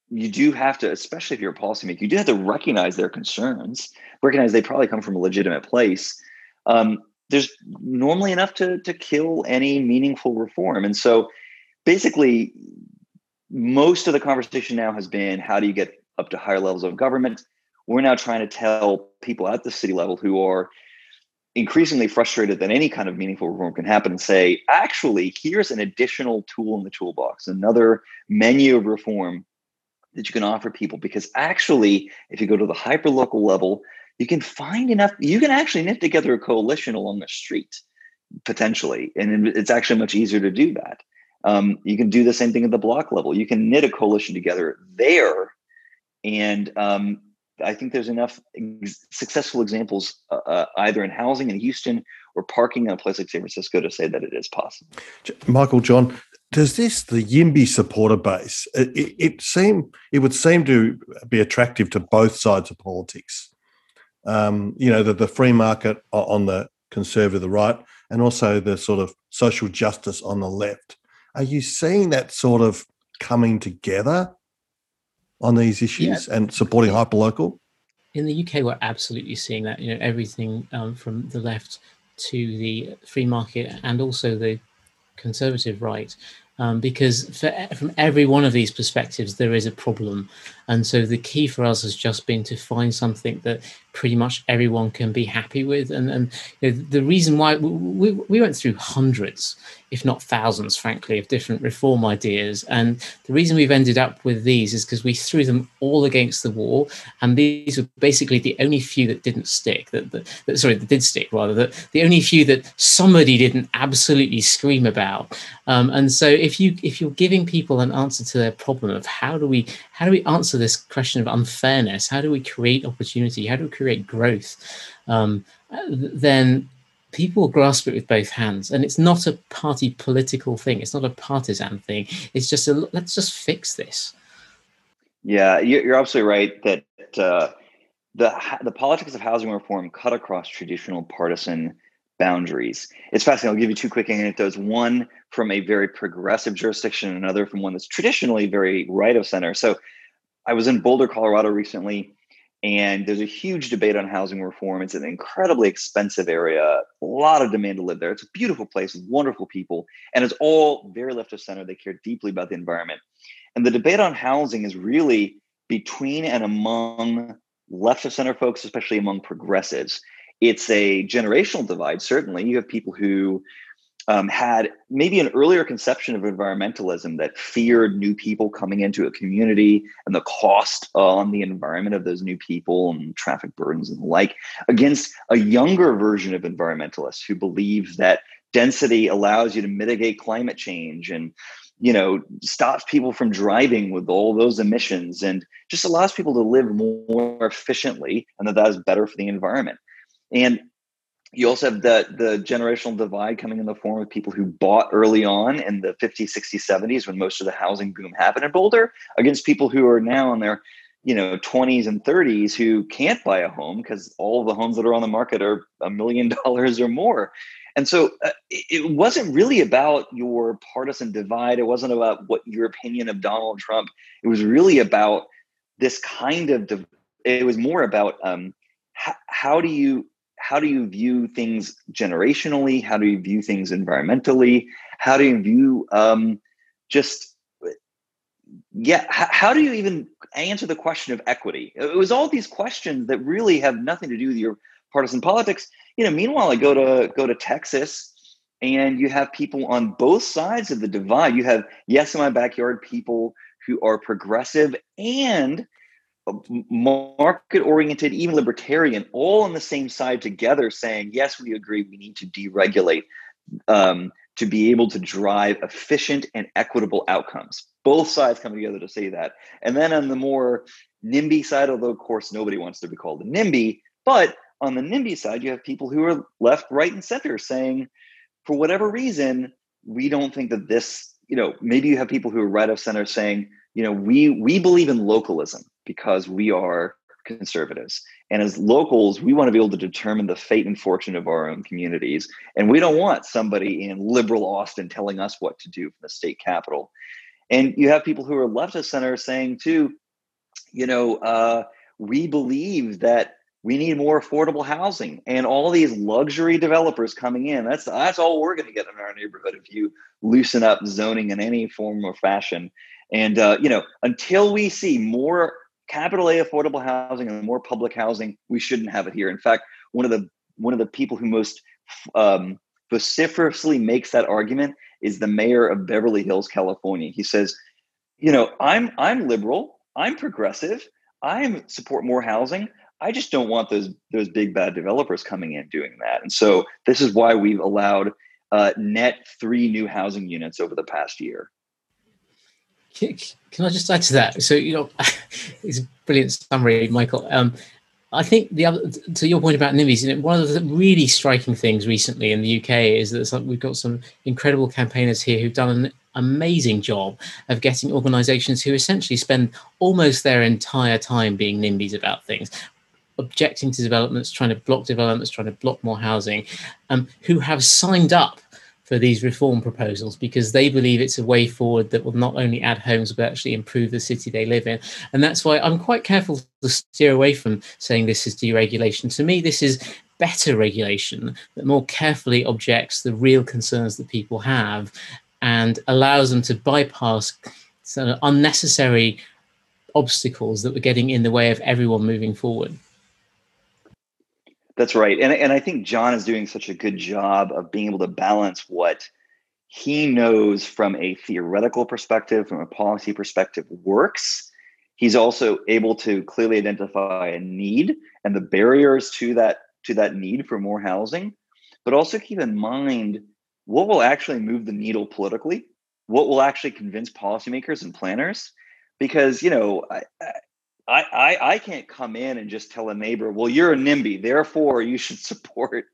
you do have to, especially if you're a policymaker, you do have to recognize their concerns, recognize they probably come from a legitimate place. Um, there's normally enough to to kill any meaningful reform, and so basically, most of the conversation now has been how do you get up to higher levels of government. We're now trying to tell people at the city level who are increasingly frustrated that any kind of meaningful reform can happen and say, actually, here's an additional tool in the toolbox, another menu of reform that you can offer people. Because actually, if you go to the hyper local level, you can find enough, you can actually knit together a coalition along the street potentially. And it's actually much easier to do that. Um, you can do the same thing at the block level. You can knit a coalition together there and um, I think there's enough ex- successful examples, uh, uh, either in housing in Houston or parking in a place like San Francisco, to say that it is possible. Michael John, does this the YIMBY supporter base? It, it, it seem it would seem to be attractive to both sides of politics. Um, you know, the, the free market on the conservative, right, and also the sort of social justice on the left. Are you seeing that sort of coming together on these issues yeah. and supporting hyperlocal? In the UK, we're absolutely seeing that. You know, everything um, from the left to the free market and also the conservative right um, because for, from every one of these perspectives there is a problem and so the key for us has just been to find something that pretty much everyone can be happy with. And, and you know, the reason why we, we went through hundreds if not thousands frankly of different reform ideas. And the reason we've ended up with these is because we threw them all against the wall. And these were basically the only few that didn't stick that, that, that sorry that did stick rather that the only few that somebody didn't absolutely scream about. Um, and so if you if you're giving people an answer to their problem of how do we how do we answer this question of unfairness? How do we create opportunity? How do we create growth? Um, then people grasp it with both hands. And it's not a party political thing. It's not a partisan thing. It's just a let's just fix this. Yeah you're absolutely right that uh, the the politics of housing reform cut across traditional partisan boundaries. It's fascinating. I'll give you two quick anecdotes. One from a very progressive jurisdiction, and another from one that's traditionally very right of center. So I was in Boulder, Colorado recently, and there's a huge debate on housing reform. It's an incredibly expensive area, a lot of demand to live there. It's a beautiful place, wonderful people, and it's all very left of center. They care deeply about the environment. And the debate on housing is really between and among left of center folks, especially among progressives it's a generational divide certainly. You have people who um, had maybe an earlier conception of environmentalism that feared new people coming into a community and the cost on the environment of those new people and traffic burdens and the like against a younger version of environmentalists who believe that density allows you to mitigate climate change and you know stops people from driving with all those emissions and just allows people to live more efficiently and that that is better for the environment and you also have the the generational divide coming in the form of people who bought early on in the 50s 60s 70s when most of the housing boom happened in boulder against people who are now in their you know 20s and 30s who can't buy a home because all the homes that are on the market are a million [laughs] dollars or more. And so uh, it wasn't really about your partisan divide. It wasn't about what your opinion of donald trump. It was really about this kind of div- it was more about um, how do you how do you view things generationally? How do you view things environmentally? How do you view um, just yeah? How do you even answer the question of equity? It was all these questions that really have nothing to do with your partisan politics. You know, meanwhile, I go to go to Texas and you have people on both sides of the divide. You have yes in my backyard people who are progressive and market oriented, even libertarian, all on the same side together saying, yes, we agree, we need to deregulate um, to be able to drive efficient and equitable outcomes. Both sides come together to say that. And then on the more NIMBY side, although of course nobody wants to be called a NIMBY, but on the NIMBY side, you have people who are left, right, and center saying, for whatever reason, we don't think that this, you know, maybe you have people who are right of center saying, you know, we we believe in localism because we are conservatives. And as locals, we want to be able to determine the fate and fortune of our own communities. And we don't want somebody in liberal Austin telling us what to do from the state capitol. And you have people who are left of center saying, too, you know, uh, we believe that we need more affordable housing and all these luxury developers coming in that's that's all we're going to get in our neighborhood if you loosen up zoning in any form or fashion and uh, you know until we see more capital a affordable housing and more public housing we shouldn't have it here in fact one of the one of the people who most um, vociferously makes that argument is the mayor of beverly hills california he says you know i'm i'm liberal i'm progressive i support more housing I just don't want those those big bad developers coming in doing that. And so this is why we've allowed uh, net three new housing units over the past year. Can I just add to that? So you know, [laughs] it's a brilliant summary, Michael. Um, I think the other to your point about NIMBYs, one of the really striking things recently in the UK is that we've got some incredible campaigners here who've done an amazing job of getting organizations who essentially spend almost their entire time being NIMBYs about things objecting to developments, trying to block developments, trying to block more housing, um, who have signed up for these reform proposals because they believe it's a way forward that will not only add homes but actually improve the city they live in. And that's why I'm quite careful to steer away from saying this is deregulation. To me, this is better regulation that more carefully objects the real concerns that people have and allows them to bypass sort of unnecessary obstacles that were getting in the way of everyone moving forward. That's right. And, and I think John is doing such a good job of being able to balance what he knows from a theoretical perspective, from a policy perspective, works. He's also able to clearly identify a need and the barriers to that to that need for more housing, but also keep in mind what will actually move the needle politically, what will actually convince policymakers and planners. Because you know, I, I, I, I can't come in and just tell a neighbor, well, you're a NIMBY, therefore you should [laughs] support,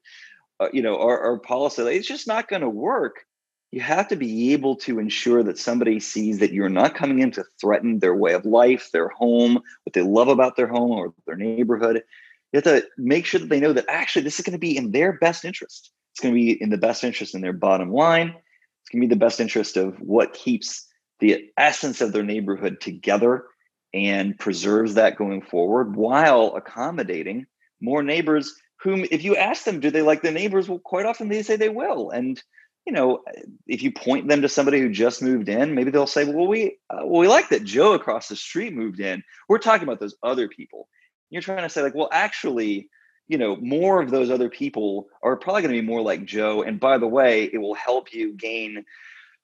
uh, you know, our, our policy. It's just not going to work. You have to be able to ensure that somebody sees that you're not coming in to threaten their way of life, their home, what they love about their home or their neighborhood. You have to make sure that they know that actually this is going to be in their best interest. It's going to be in the best interest in their bottom line. It's going to be the best interest of what keeps the essence of their neighborhood together and preserves that going forward while accommodating more neighbors whom if you ask them do they like the neighbors? Well quite often they say they will. And you know if you point them to somebody who just moved in maybe they'll say well we uh, well we like that joe across the street moved in. We're talking about those other people. You're trying to say like well actually you know more of those other people are probably going to be more like joe. And by the way it will help you gain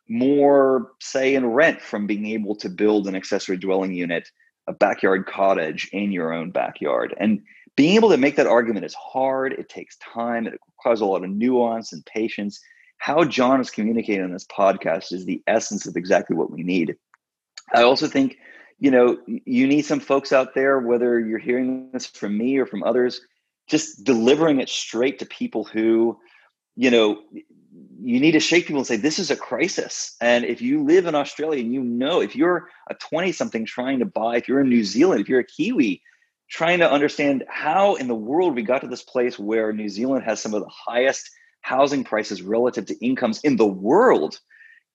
more say in rent from being able to build an accessory dwelling unit, a backyard cottage in your own backyard. And being able to make that argument is hard. It takes time. It requires a lot of nuance and patience. How John is communicating on this podcast is the essence of exactly what we need. I also think, you know, you need some folks out there, whether you're hearing this from me or from others, just delivering it straight to people who, you know, you need to shake people and say this is a crisis. And if you live in australia and you know if you're a 20 something trying to buy if you're in new zealand if you're a kiwi trying to understand how in the world we got to this place where new zealand has some of the highest housing prices relative to incomes in the world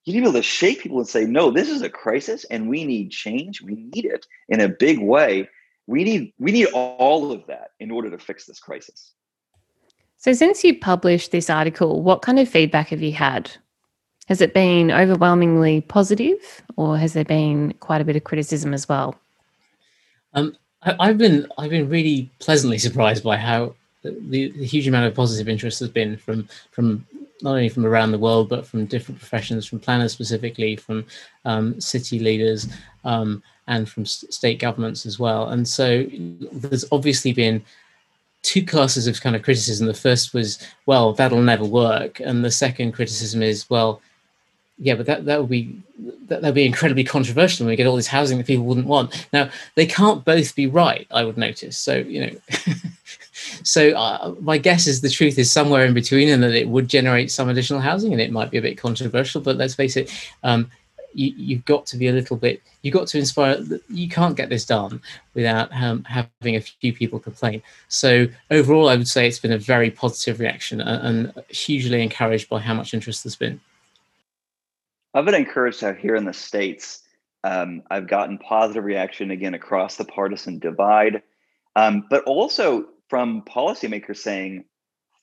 you need to be able to shake people and say no this is a crisis and we need change. We need it in a big way. We need we need all of that in order to fix this crisis so, since you published this article, what kind of feedback have you had? Has it been overwhelmingly positive, or has there been quite a bit of criticism as well? Um, I, have been I've been really pleasantly surprised by how the, the, huge amount of positive interest has been from from not only from around the world but from different professions, from planners specifically, from um, city leaders, um, and from state governments as well. And so there's obviously been two classes of kind of criticism. The first was, well, that'll never work, and the second criticism is, well, yeah, but that that would be that would be incredibly controversial, and we get all this housing that people wouldn't want. Now, they can't both be right. I would notice. So you know, [laughs] so uh, my guess is the truth is somewhere in between, and that it would generate some additional housing, and it might be a bit controversial. But let's face it. Um, you, you've got to be a little bit you've got to inspire you can't get this done without um, having a few people complain. So overall i would say it's been a very positive reaction and, and hugely encouraged by how much interest there's been. I've been encouraged how here in the states. Um, i've gotten positive reaction again across the partisan divide. Um, but also from policymakers saying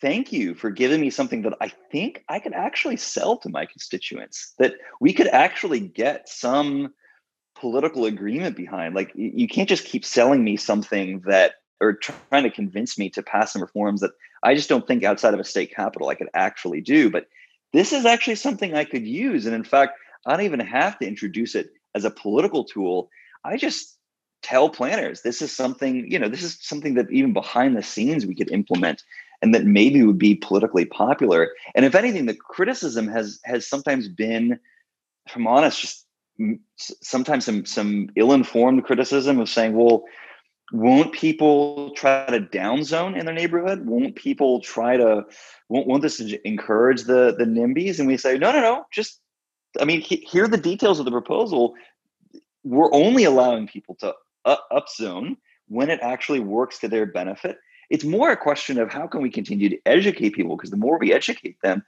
thank you for giving me something that I think I could actually sell to my constituents, that we could actually get some political agreement behind. Like, you can't just keep selling me something that, or trying to convince me to pass some reforms that I just don't think outside of a state capital I could actually do. But this is actually something I could use. And in fact, I don't even have to introduce it as a political tool. I just tell planners this is something, you know, this is something that even behind the scenes we could implement and that maybe would be politically popular. And if anything, the criticism has has sometimes been, if I'm honest, just sometimes some some ill-informed criticism of saying, well, won't people try to downzone in their neighborhood? Won't people try to won't, won't this encourage the the NIMBYs? And we say, no, no, no, just I mean, he, here are the details of the proposal. We're only allowing people to up, upzone when it actually works to their benefit it's more a question of how can we continue to educate people because the more we educate them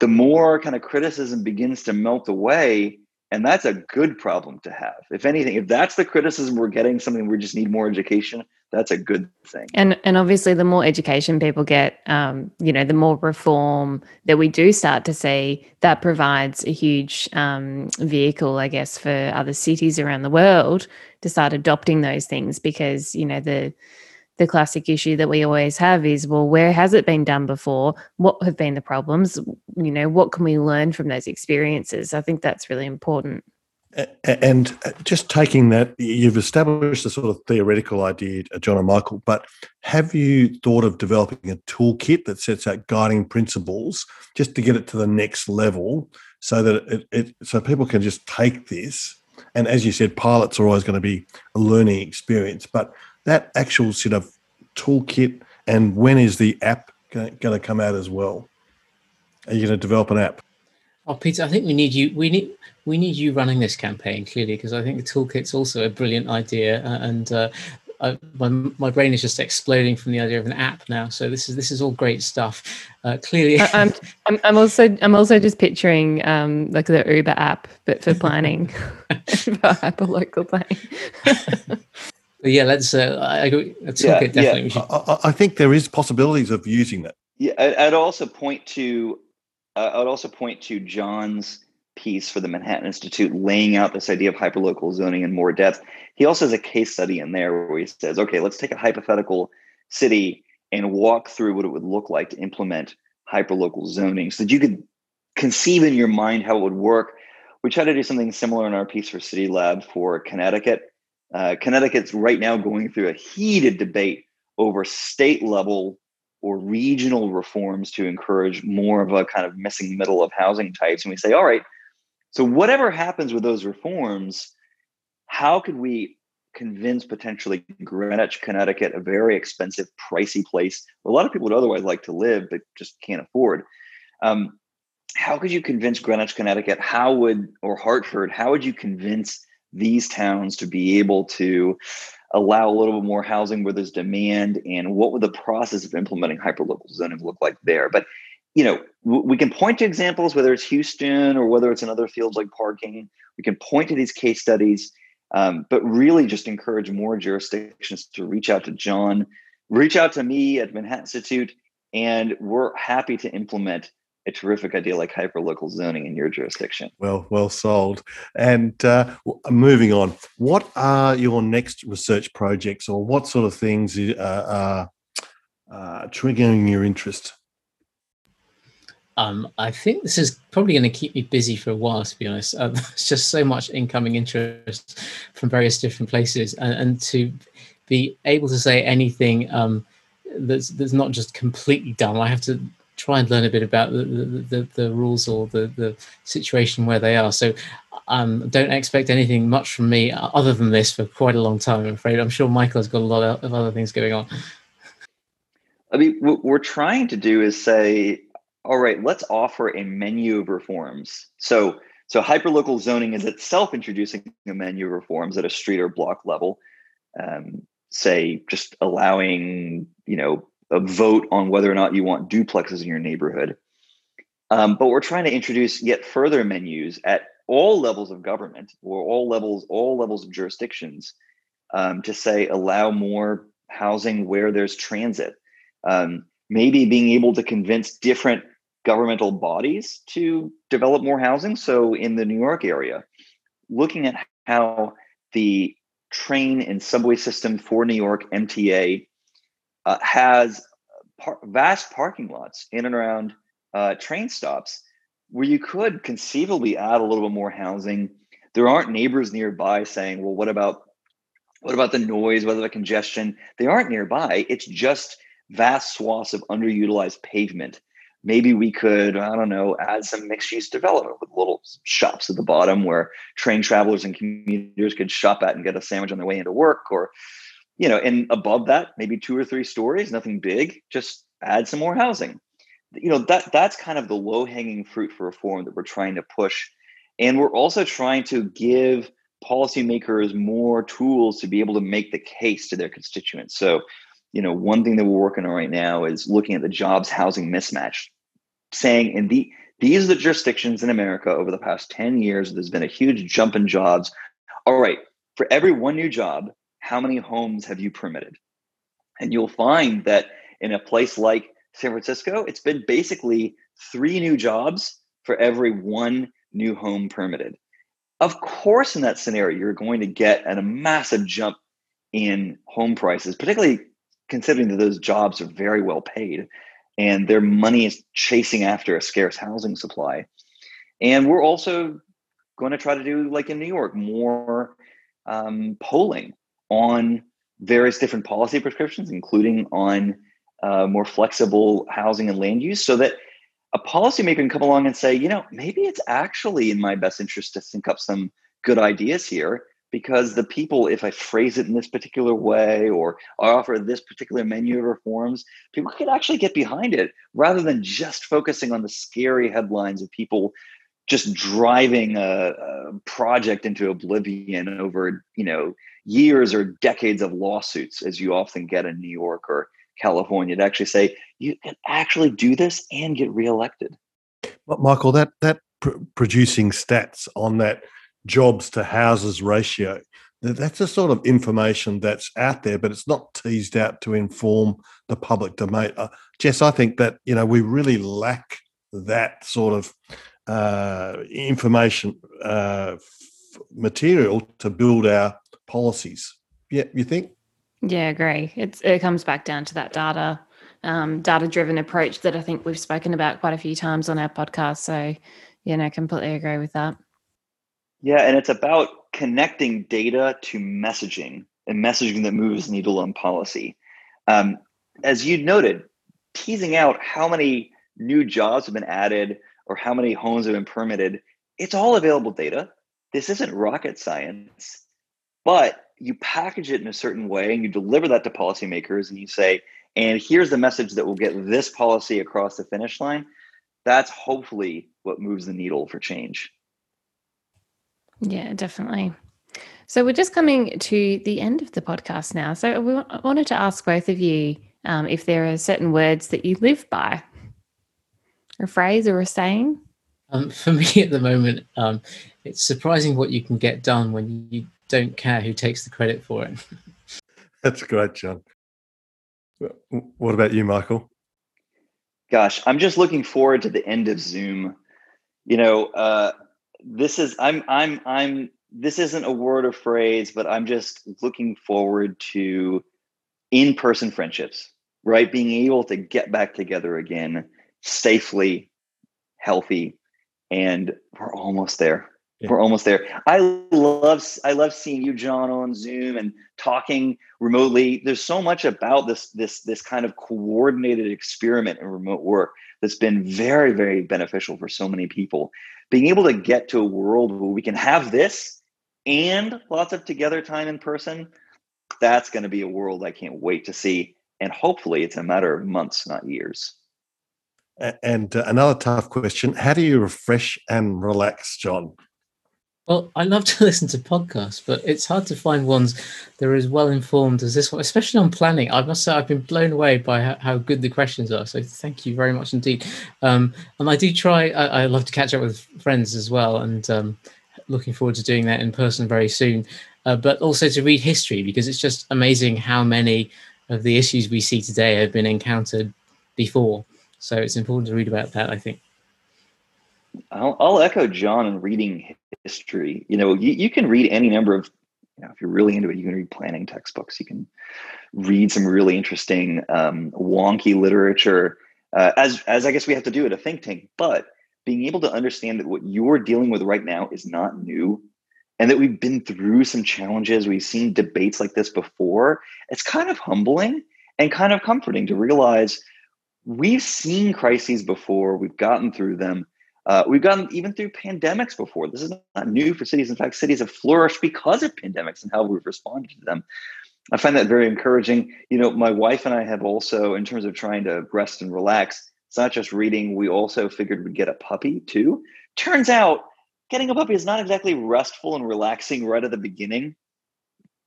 the more kind of criticism begins to melt away and that's a good problem to have. If anything if that's the criticism we're getting something we just need more education that's a good thing. And and obviously the more education people get um, you know the more reform that we do start to see that provides a huge um, vehicle i guess for other cities around the world to start adopting those things because you know the the classic issue that we always have is well where has it been done before? What have been the problems? You know what can we learn from those experiences? I think that's really important. And uh, just taking that you've established a sort of theoretical idea uh, john and michael but have you thought of developing a toolkit that sets out guiding principles just to get it to the next level so that it, it so people can just take this? And as you said pilots are always going to be a learning experience but that actual sort of toolkit and when is the app going to come out as well? Are you going to develop an app? Oh, Peter, I think we need you. We need we need you running this campaign clearly because I think the toolkit's also a brilliant idea, uh, and uh, I, my my brain is just exploding from the idea of an app now. So this is this is all great stuff. Uh, clearly, I'm, I'm I'm also I'm also just picturing um, like the Uber app, but for planning, [laughs] [laughs] for hyper local planning. [laughs] But yeah, let's. Uh, I agree. Let's yeah, it. Definitely, yeah. I, I, think there is possibilities of using that. Yeah, I'd also point to. Uh, I'd also point to John's piece for the Manhattan Institute, laying out this idea of hyperlocal zoning in more depth. He also has a case study in there where he says, "Okay, let's take a hypothetical city and walk through what it would look like to implement hyperlocal zoning, so that you could conceive in your mind how it would work." We try to do something similar in our piece for City Lab for Connecticut uh, Connecticut's right now going through a heated debate over state level or regional reforms to encourage more of a kind of missing middle of housing types. And we say, all right, so whatever happens with those reforms, how could we convince potentially Greenwich, Connecticut, a very expensive, pricey place where a lot of people would otherwise like to live but just can't afford? Um, how could you convince Greenwich, Connecticut? How would, or Hartford, how would you convince these towns to be able to allow a little bit more housing where there's demand and what would the process of implementing hyperlocal zoning look like there? But you know we can point to examples whether it's houston or whether it's in other fields like parking. We can point to these case studies um, but really just encourage more jurisdictions to reach out to john reach out to me at manhattan institute and we're happy to implement a terrific idea like hyperlocal zoning in your jurisdiction. Well, well sold. And uh, moving on, what are your next research projects, or what sort of things uh, are uh, triggering your interest? Um, I think this is probably going to keep me busy for a while, to be honest. Uh, [laughs] there's just so much incoming interest from various different places, and, and to be able to say anything um, that's that's not just completely dumb. I have to try and learn a bit about the, the, the, the rules or the, the situation where they are. So um, don't expect anything much from me other than this for quite a long time, I'm afraid. I'm sure Michael has got a lot of other things going on. I mean, what we're trying to do is say, all right, let's offer a menu of reforms. So So hyperlocal zoning is itself introducing a menu of reforms at a street or block level. Um, say just allowing you know a vote on whether or not you want duplexes in your neighborhood. Um, but we're trying to introduce yet further menus at all levels of government or all levels all levels of jurisdictions um, to say allow more housing where there's transit. Um, maybe being able to convince different governmental bodies to develop more housing. So in the New York area, looking at how the train and subway system for New York, MTA, uh, has par- vast parking lots in and around uh, train stops where you could conceivably add a little bit more housing. There aren't neighbors nearby saying, "Well, what about what about the noise? What about the congestion?" They aren't nearby. It's just vast swaths of underutilized pavement maybe we could i don't know add some mixed use development with little shops at the bottom where train travelers and commuters could shop at and get a sandwich on their way into work or you know and above that maybe two or three stories nothing big just add some more housing. You know that that's kind of the low hanging fruit for reform that we're trying to push. And we're also trying to give policymakers more tools to be able to make the case to their constituents. So you know one thing that we're working on right now is looking at the jobs housing mismatch saying in the these are the jurisdictions in America over the past 10 years, there's been a huge jump in jobs. All right, for every one new job, how many homes have you permitted? And you'll find that in a place like San Francisco, it's been basically three new jobs for every one new home permitted. Of course, in that scenario, you're going to get a massive jump in home prices, particularly considering that those jobs are very well paid and their money is chasing after a scarce housing supply. And we're also going to try to do, like in New York, more um, polling on various different policy prescriptions, including on uh, more flexible housing and land use, so that a policymaker can come along and say, you know, maybe it's actually in my best interest to think up some good ideas here because the people, if I phrase it in this particular way or I offer this particular menu of reforms, people could actually get behind it rather than just focusing on the scary headlines of people just driving a, a project into oblivion over, you know, years or decades of lawsuits, as you often get in New York or California, to actually say you can actually do this and get reelected. Michael, that that pr- producing stats on that jobs to houses ratio. That's the sort of information that's out there, but it's not teased out to inform the public domain. Uh, Jess, I think that you know we really lack that sort of uh, information uh, f- material to build our policies. Yeah, you think? Yeah, agree. It's it comes back down to that data, um, data driven approach that I think we've spoken about quite a few times on our podcast. So, yeah, no, completely agree with that. Yeah, and it's about connecting data to messaging and messaging that moves needle on policy. Um, as you noted, teasing out how many new jobs have been added or how many homes have been permitted, it's all available data. This isn't rocket science, but you package it in a certain way and you deliver that to policymakers and you say, and here's the message that will get this policy across the finish line. That's hopefully what moves the needle for change. Yeah, definitely. So we're just coming to the end of the podcast now. So we wanted to ask both of you um, if there are certain words that you live by, a phrase or a saying. Um, for [laughs] me at the moment, um, it's surprising what you can get done when you don't care who takes the credit for it. [laughs] That's great, John. What about you, Michael? Gosh, I'm just looking forward to the end of Zoom. You know, uh, this is I'm I'm I'm this isn't a word or phrase, but I'm just looking forward to in-person friendships, right? Being able to get back together again safely, healthy, and we're almost there. Yeah. We're almost there. I love I love seeing you, John, on Zoom and talking remotely. There's so much about this this this kind of coordinated experiment in remote work that's been very very beneficial for so many people being able to get to a world where we can have this and lots of together time in person, that's going to be a world I can't wait to see. And hopefully it's a matter of months, not years. And uh, another tough question: How do you refresh and relax, John? Well, I love to [laughs] listen to podcasts, but it's hard to find ones that are as well informed as this one, especially on planning. I must say, I've been blown away by how, how good the questions are. So, thank you very much indeed. Um, and I do try, I, I, love to catch up with friends as well, and um, looking forward to doing that in person very soon. Uh, but also to read history because it's just amazing how many of the issues we see today have been encountered before. So, it's important to read about that, I think. I'll, I'll, echo John in reading history. You know, you, you can read any number of, you know, if you're really into it, you can read planning textbooks. You can read some really interesting, um, wonky literature, uh, as as I guess we have to do at a think tank. But being able to understand that what you're dealing with right now is not new, and that we've been through some challenges, we've seen debates like this before. It's kind of humbling and kind of comforting to realize we've seen crises before, we've gotten through them uh, we've gone even through pandemics before. This is not new for cities. In fact, cities have flourished because of pandemics and how we've responded to them. I find that very encouraging. You know, my wife and I have also, in terms of trying to rest and relax, it's not just reading. We also figured we'd get a puppy too. Turns out, getting a puppy is not exactly restful and relaxing right at the beginning.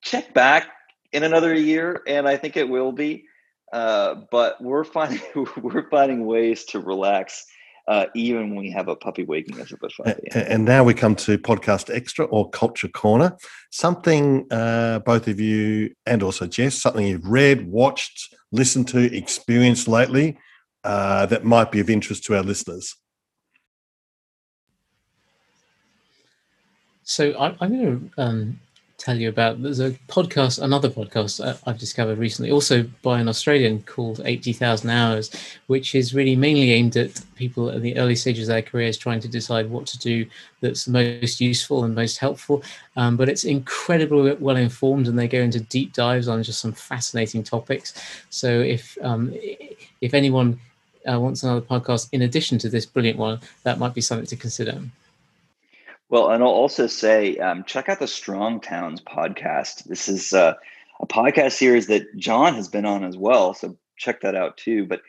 Check back in another year, and I think it will be. Uh, but we're finding [laughs] we're finding ways to relax uh, even when we have a puppy waking us up at 5 a.m. And now we come to podcast extra or culture corner. Something uh, both of you and also Jess, something you've read, watched, listened to, experienced lately uh, that might be of interest to our listeners. So I, am going to um, tell you about. There's a podcast, another podcast I've discovered recently, also by an Australian called 80,000 Hours, which is really mainly aimed at people at the early stages of their careers trying to decide what to do that's most useful and most helpful. Um, but it's incredibly well informed and they go into deep dives on just some fascinating topics. So if, um, if anyone uh, wants another podcast in addition to this brilliant one, that might be something to consider. Well, and I'll also say, um, check out the Strong Towns podcast. This is uh, a podcast series that John has been on as well, so check that out too. But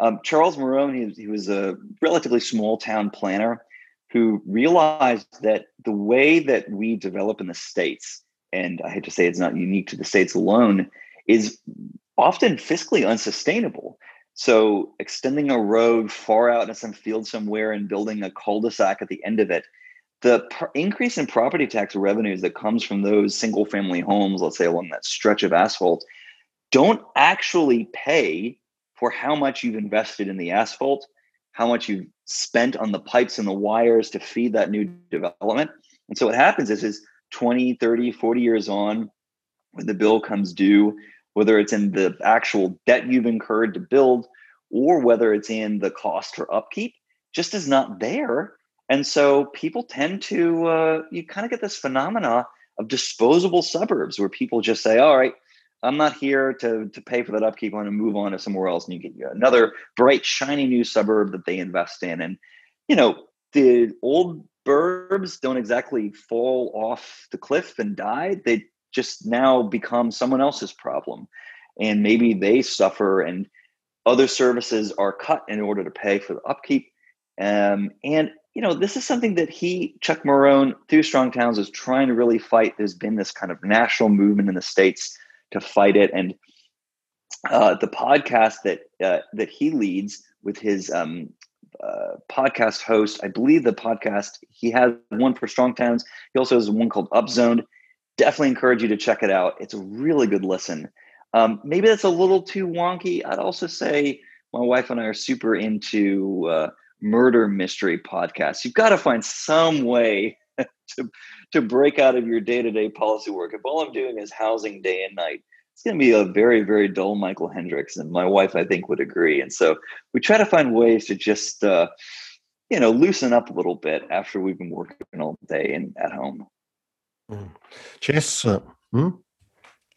um, Charles Marohn, he, he was a relatively small town planner who realized that the way that we develop in the states, and I hate to say it's not unique to the states alone, is often fiscally unsustainable. So extending a road far out in some field somewhere and building a cul-de-sac at the end of it the pr- increase in property tax revenues that comes from those single family homes, let's say along that stretch of asphalt, don't actually pay for how much you've invested in the asphalt, how much you've spent on the pipes and the wires to feed that new development. And so what happens is, is 20, 30, 40 years on, when the bill comes due, whether it's in the actual debt you've incurred to build or whether it's in the cost for upkeep, just is not there and so people tend to, uh, you kind of get this phenomena of disposable suburbs where people just say, all right, I'm not here to, to pay for that upkeep. I'm going to move on to somewhere else. And you get another bright, shiny new suburb that they invest in. And, you know, the old burbs don't exactly fall off the cliff and die. They just now become someone else's problem. And maybe they suffer and other services are cut in order to pay for the upkeep. Um, and you know, this is something that he, Chuck Marohn, through Strong Towns, is trying to really fight. There's been this kind of national movement in the states to fight it, and uh, the podcast that uh, that he leads with his um, uh, podcast host, I believe the podcast he has one for Strong Towns. He also has one called Upzoned. Definitely encourage you to check it out. It's a really good listen. Um, maybe that's a little too wonky. I'd also say my wife and I are super into uh, murder mystery podcast. You've got to find some way [laughs] to, to break out of your day to day policy work. If all I'm doing is housing day and night, it's going to be a very, very dull Michael Hendrix. And my wife, I think, would agree. And so we try to find ways to just, uh, you know, loosen up a little bit after we've been working all day and at home. Mm. Jess, uh, hmm?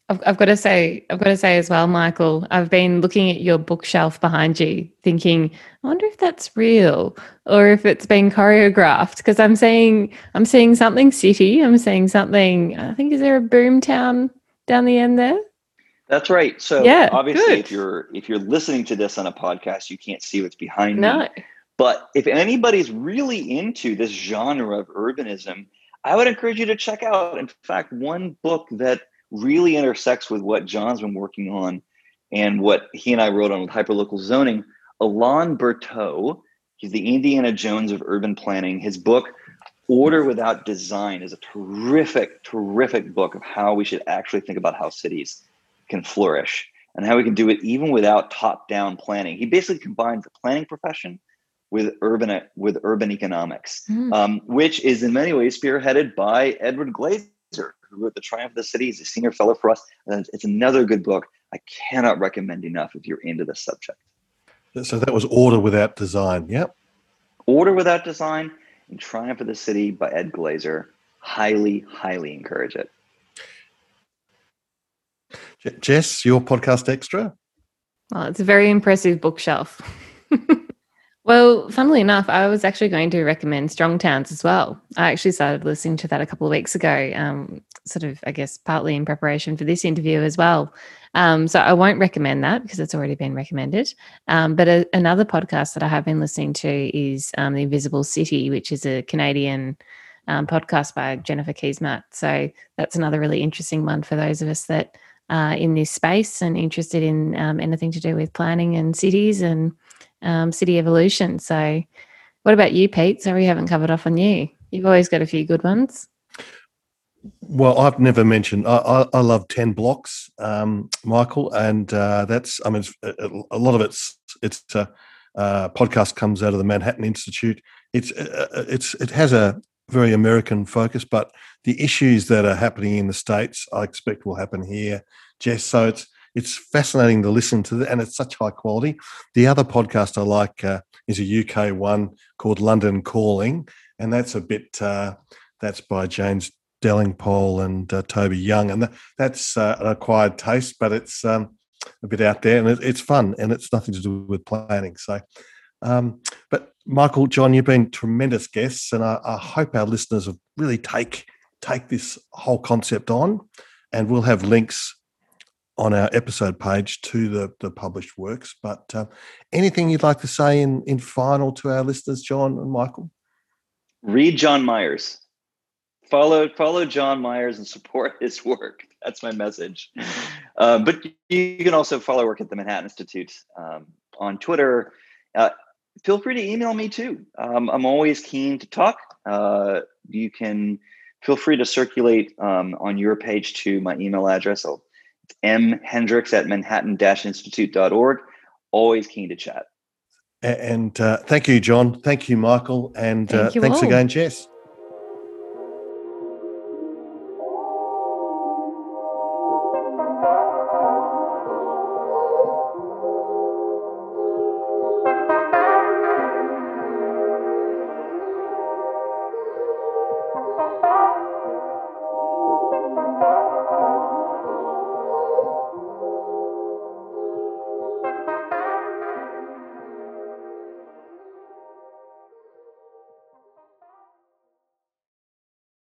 I've, I've got to say, I've got to say as well, Michael. I've been looking at your bookshelf behind you, thinking, I wonder if that's real or if it's been choreographed. Because I'm seeing, I'm seeing something city. I'm seeing something. I think is there a boomtown down the end there? That's right. So Yeah, obviously, good. if you're if you're listening to this on a podcast, you can't see what's behind me. But if anybody's really into this genre of urbanism, I would encourage you to check out, in fact, one book that really intersects with what John's been working on and what he and I wrote on with hyperlocal zoning. Alain Bertaud, he's the Indiana Jones of urban planning. His book, Order Without Design, is a terrific, terrific book of how we should actually think about how cities can flourish and how we can do it even without top-down planning. He basically combines the planning profession with urban with urban economics, Mm. um, which is in many ways spearheaded by Edward Glaeser, who wrote *The Triumph of the City*. He's a senior fellow for us, and it's another good book. I cannot recommend enough if you're into this subject. So that was order without design. Yep. *Order Without Design* and *Triumph of the City* by Ed Glaeser. Highly, highly encourage it. Jess, your podcast extra. Well, it's a very impressive bookshelf. [laughs] well, funnily enough, I was actually going to recommend Strong Towns as well. I actually started listening to that a couple of weeks ago, um, sort of, I guess, partly in preparation for this interview as well. Um, so I won't recommend that because it's already been recommended. Um, but a, another podcast that I have been listening to is um, The Invisible City, which is a Canadian um, podcast by Jennifer Keesmaat. So that's another really interesting one for those of us that uh, in this space and interested in um, anything to do with planning and cities and um, city evolution. So, what about you, Pete? Sorry, we haven't covered off on you. You've always got a few good ones. Well, I've never mentioned. I, I, I love Ten Blocks, um, Michael, and uh, that's. I mean, a, lot of it's it's a uh, podcast comes out of the Manhattan Institute. It's uh, it's it has a very American focus, but the issues that are happening in the states, I expect will happen here, Jess. So it's it's fascinating to listen to, and it's such high quality. The other podcast I like uh, is a UK one called London Calling, and that's a bit. Uh, that's by James Delingpole and uh, Toby Young, and that's uh, an acquired taste, but it's um, a bit out there, and it, it's fun, and it's nothing to do with planning. So, um, but Michael, John, you've been tremendous guests, and I, I hope our listeners will really take take this whole concept on, and we'll have links on our episode page to the the published works. But uh, anything you'd like to say in in final to our listeners, John and Michael? Read John Myers. Follow follow John Myers and support his work. [laughs] That's my message. Uh, but you can also follow work at the Manhattan Institute um, on Twitter. Uh, feel free to email me too. Um, I'm always keen to talk. Uh, you can feel free to circulate um, on your page to my email address. I'll, it's mhendrix at manhattan-institute.org. Always keen to chat. And uh, thank you, John. Thank you, Michael. And uh, you thanks all. again, Jess.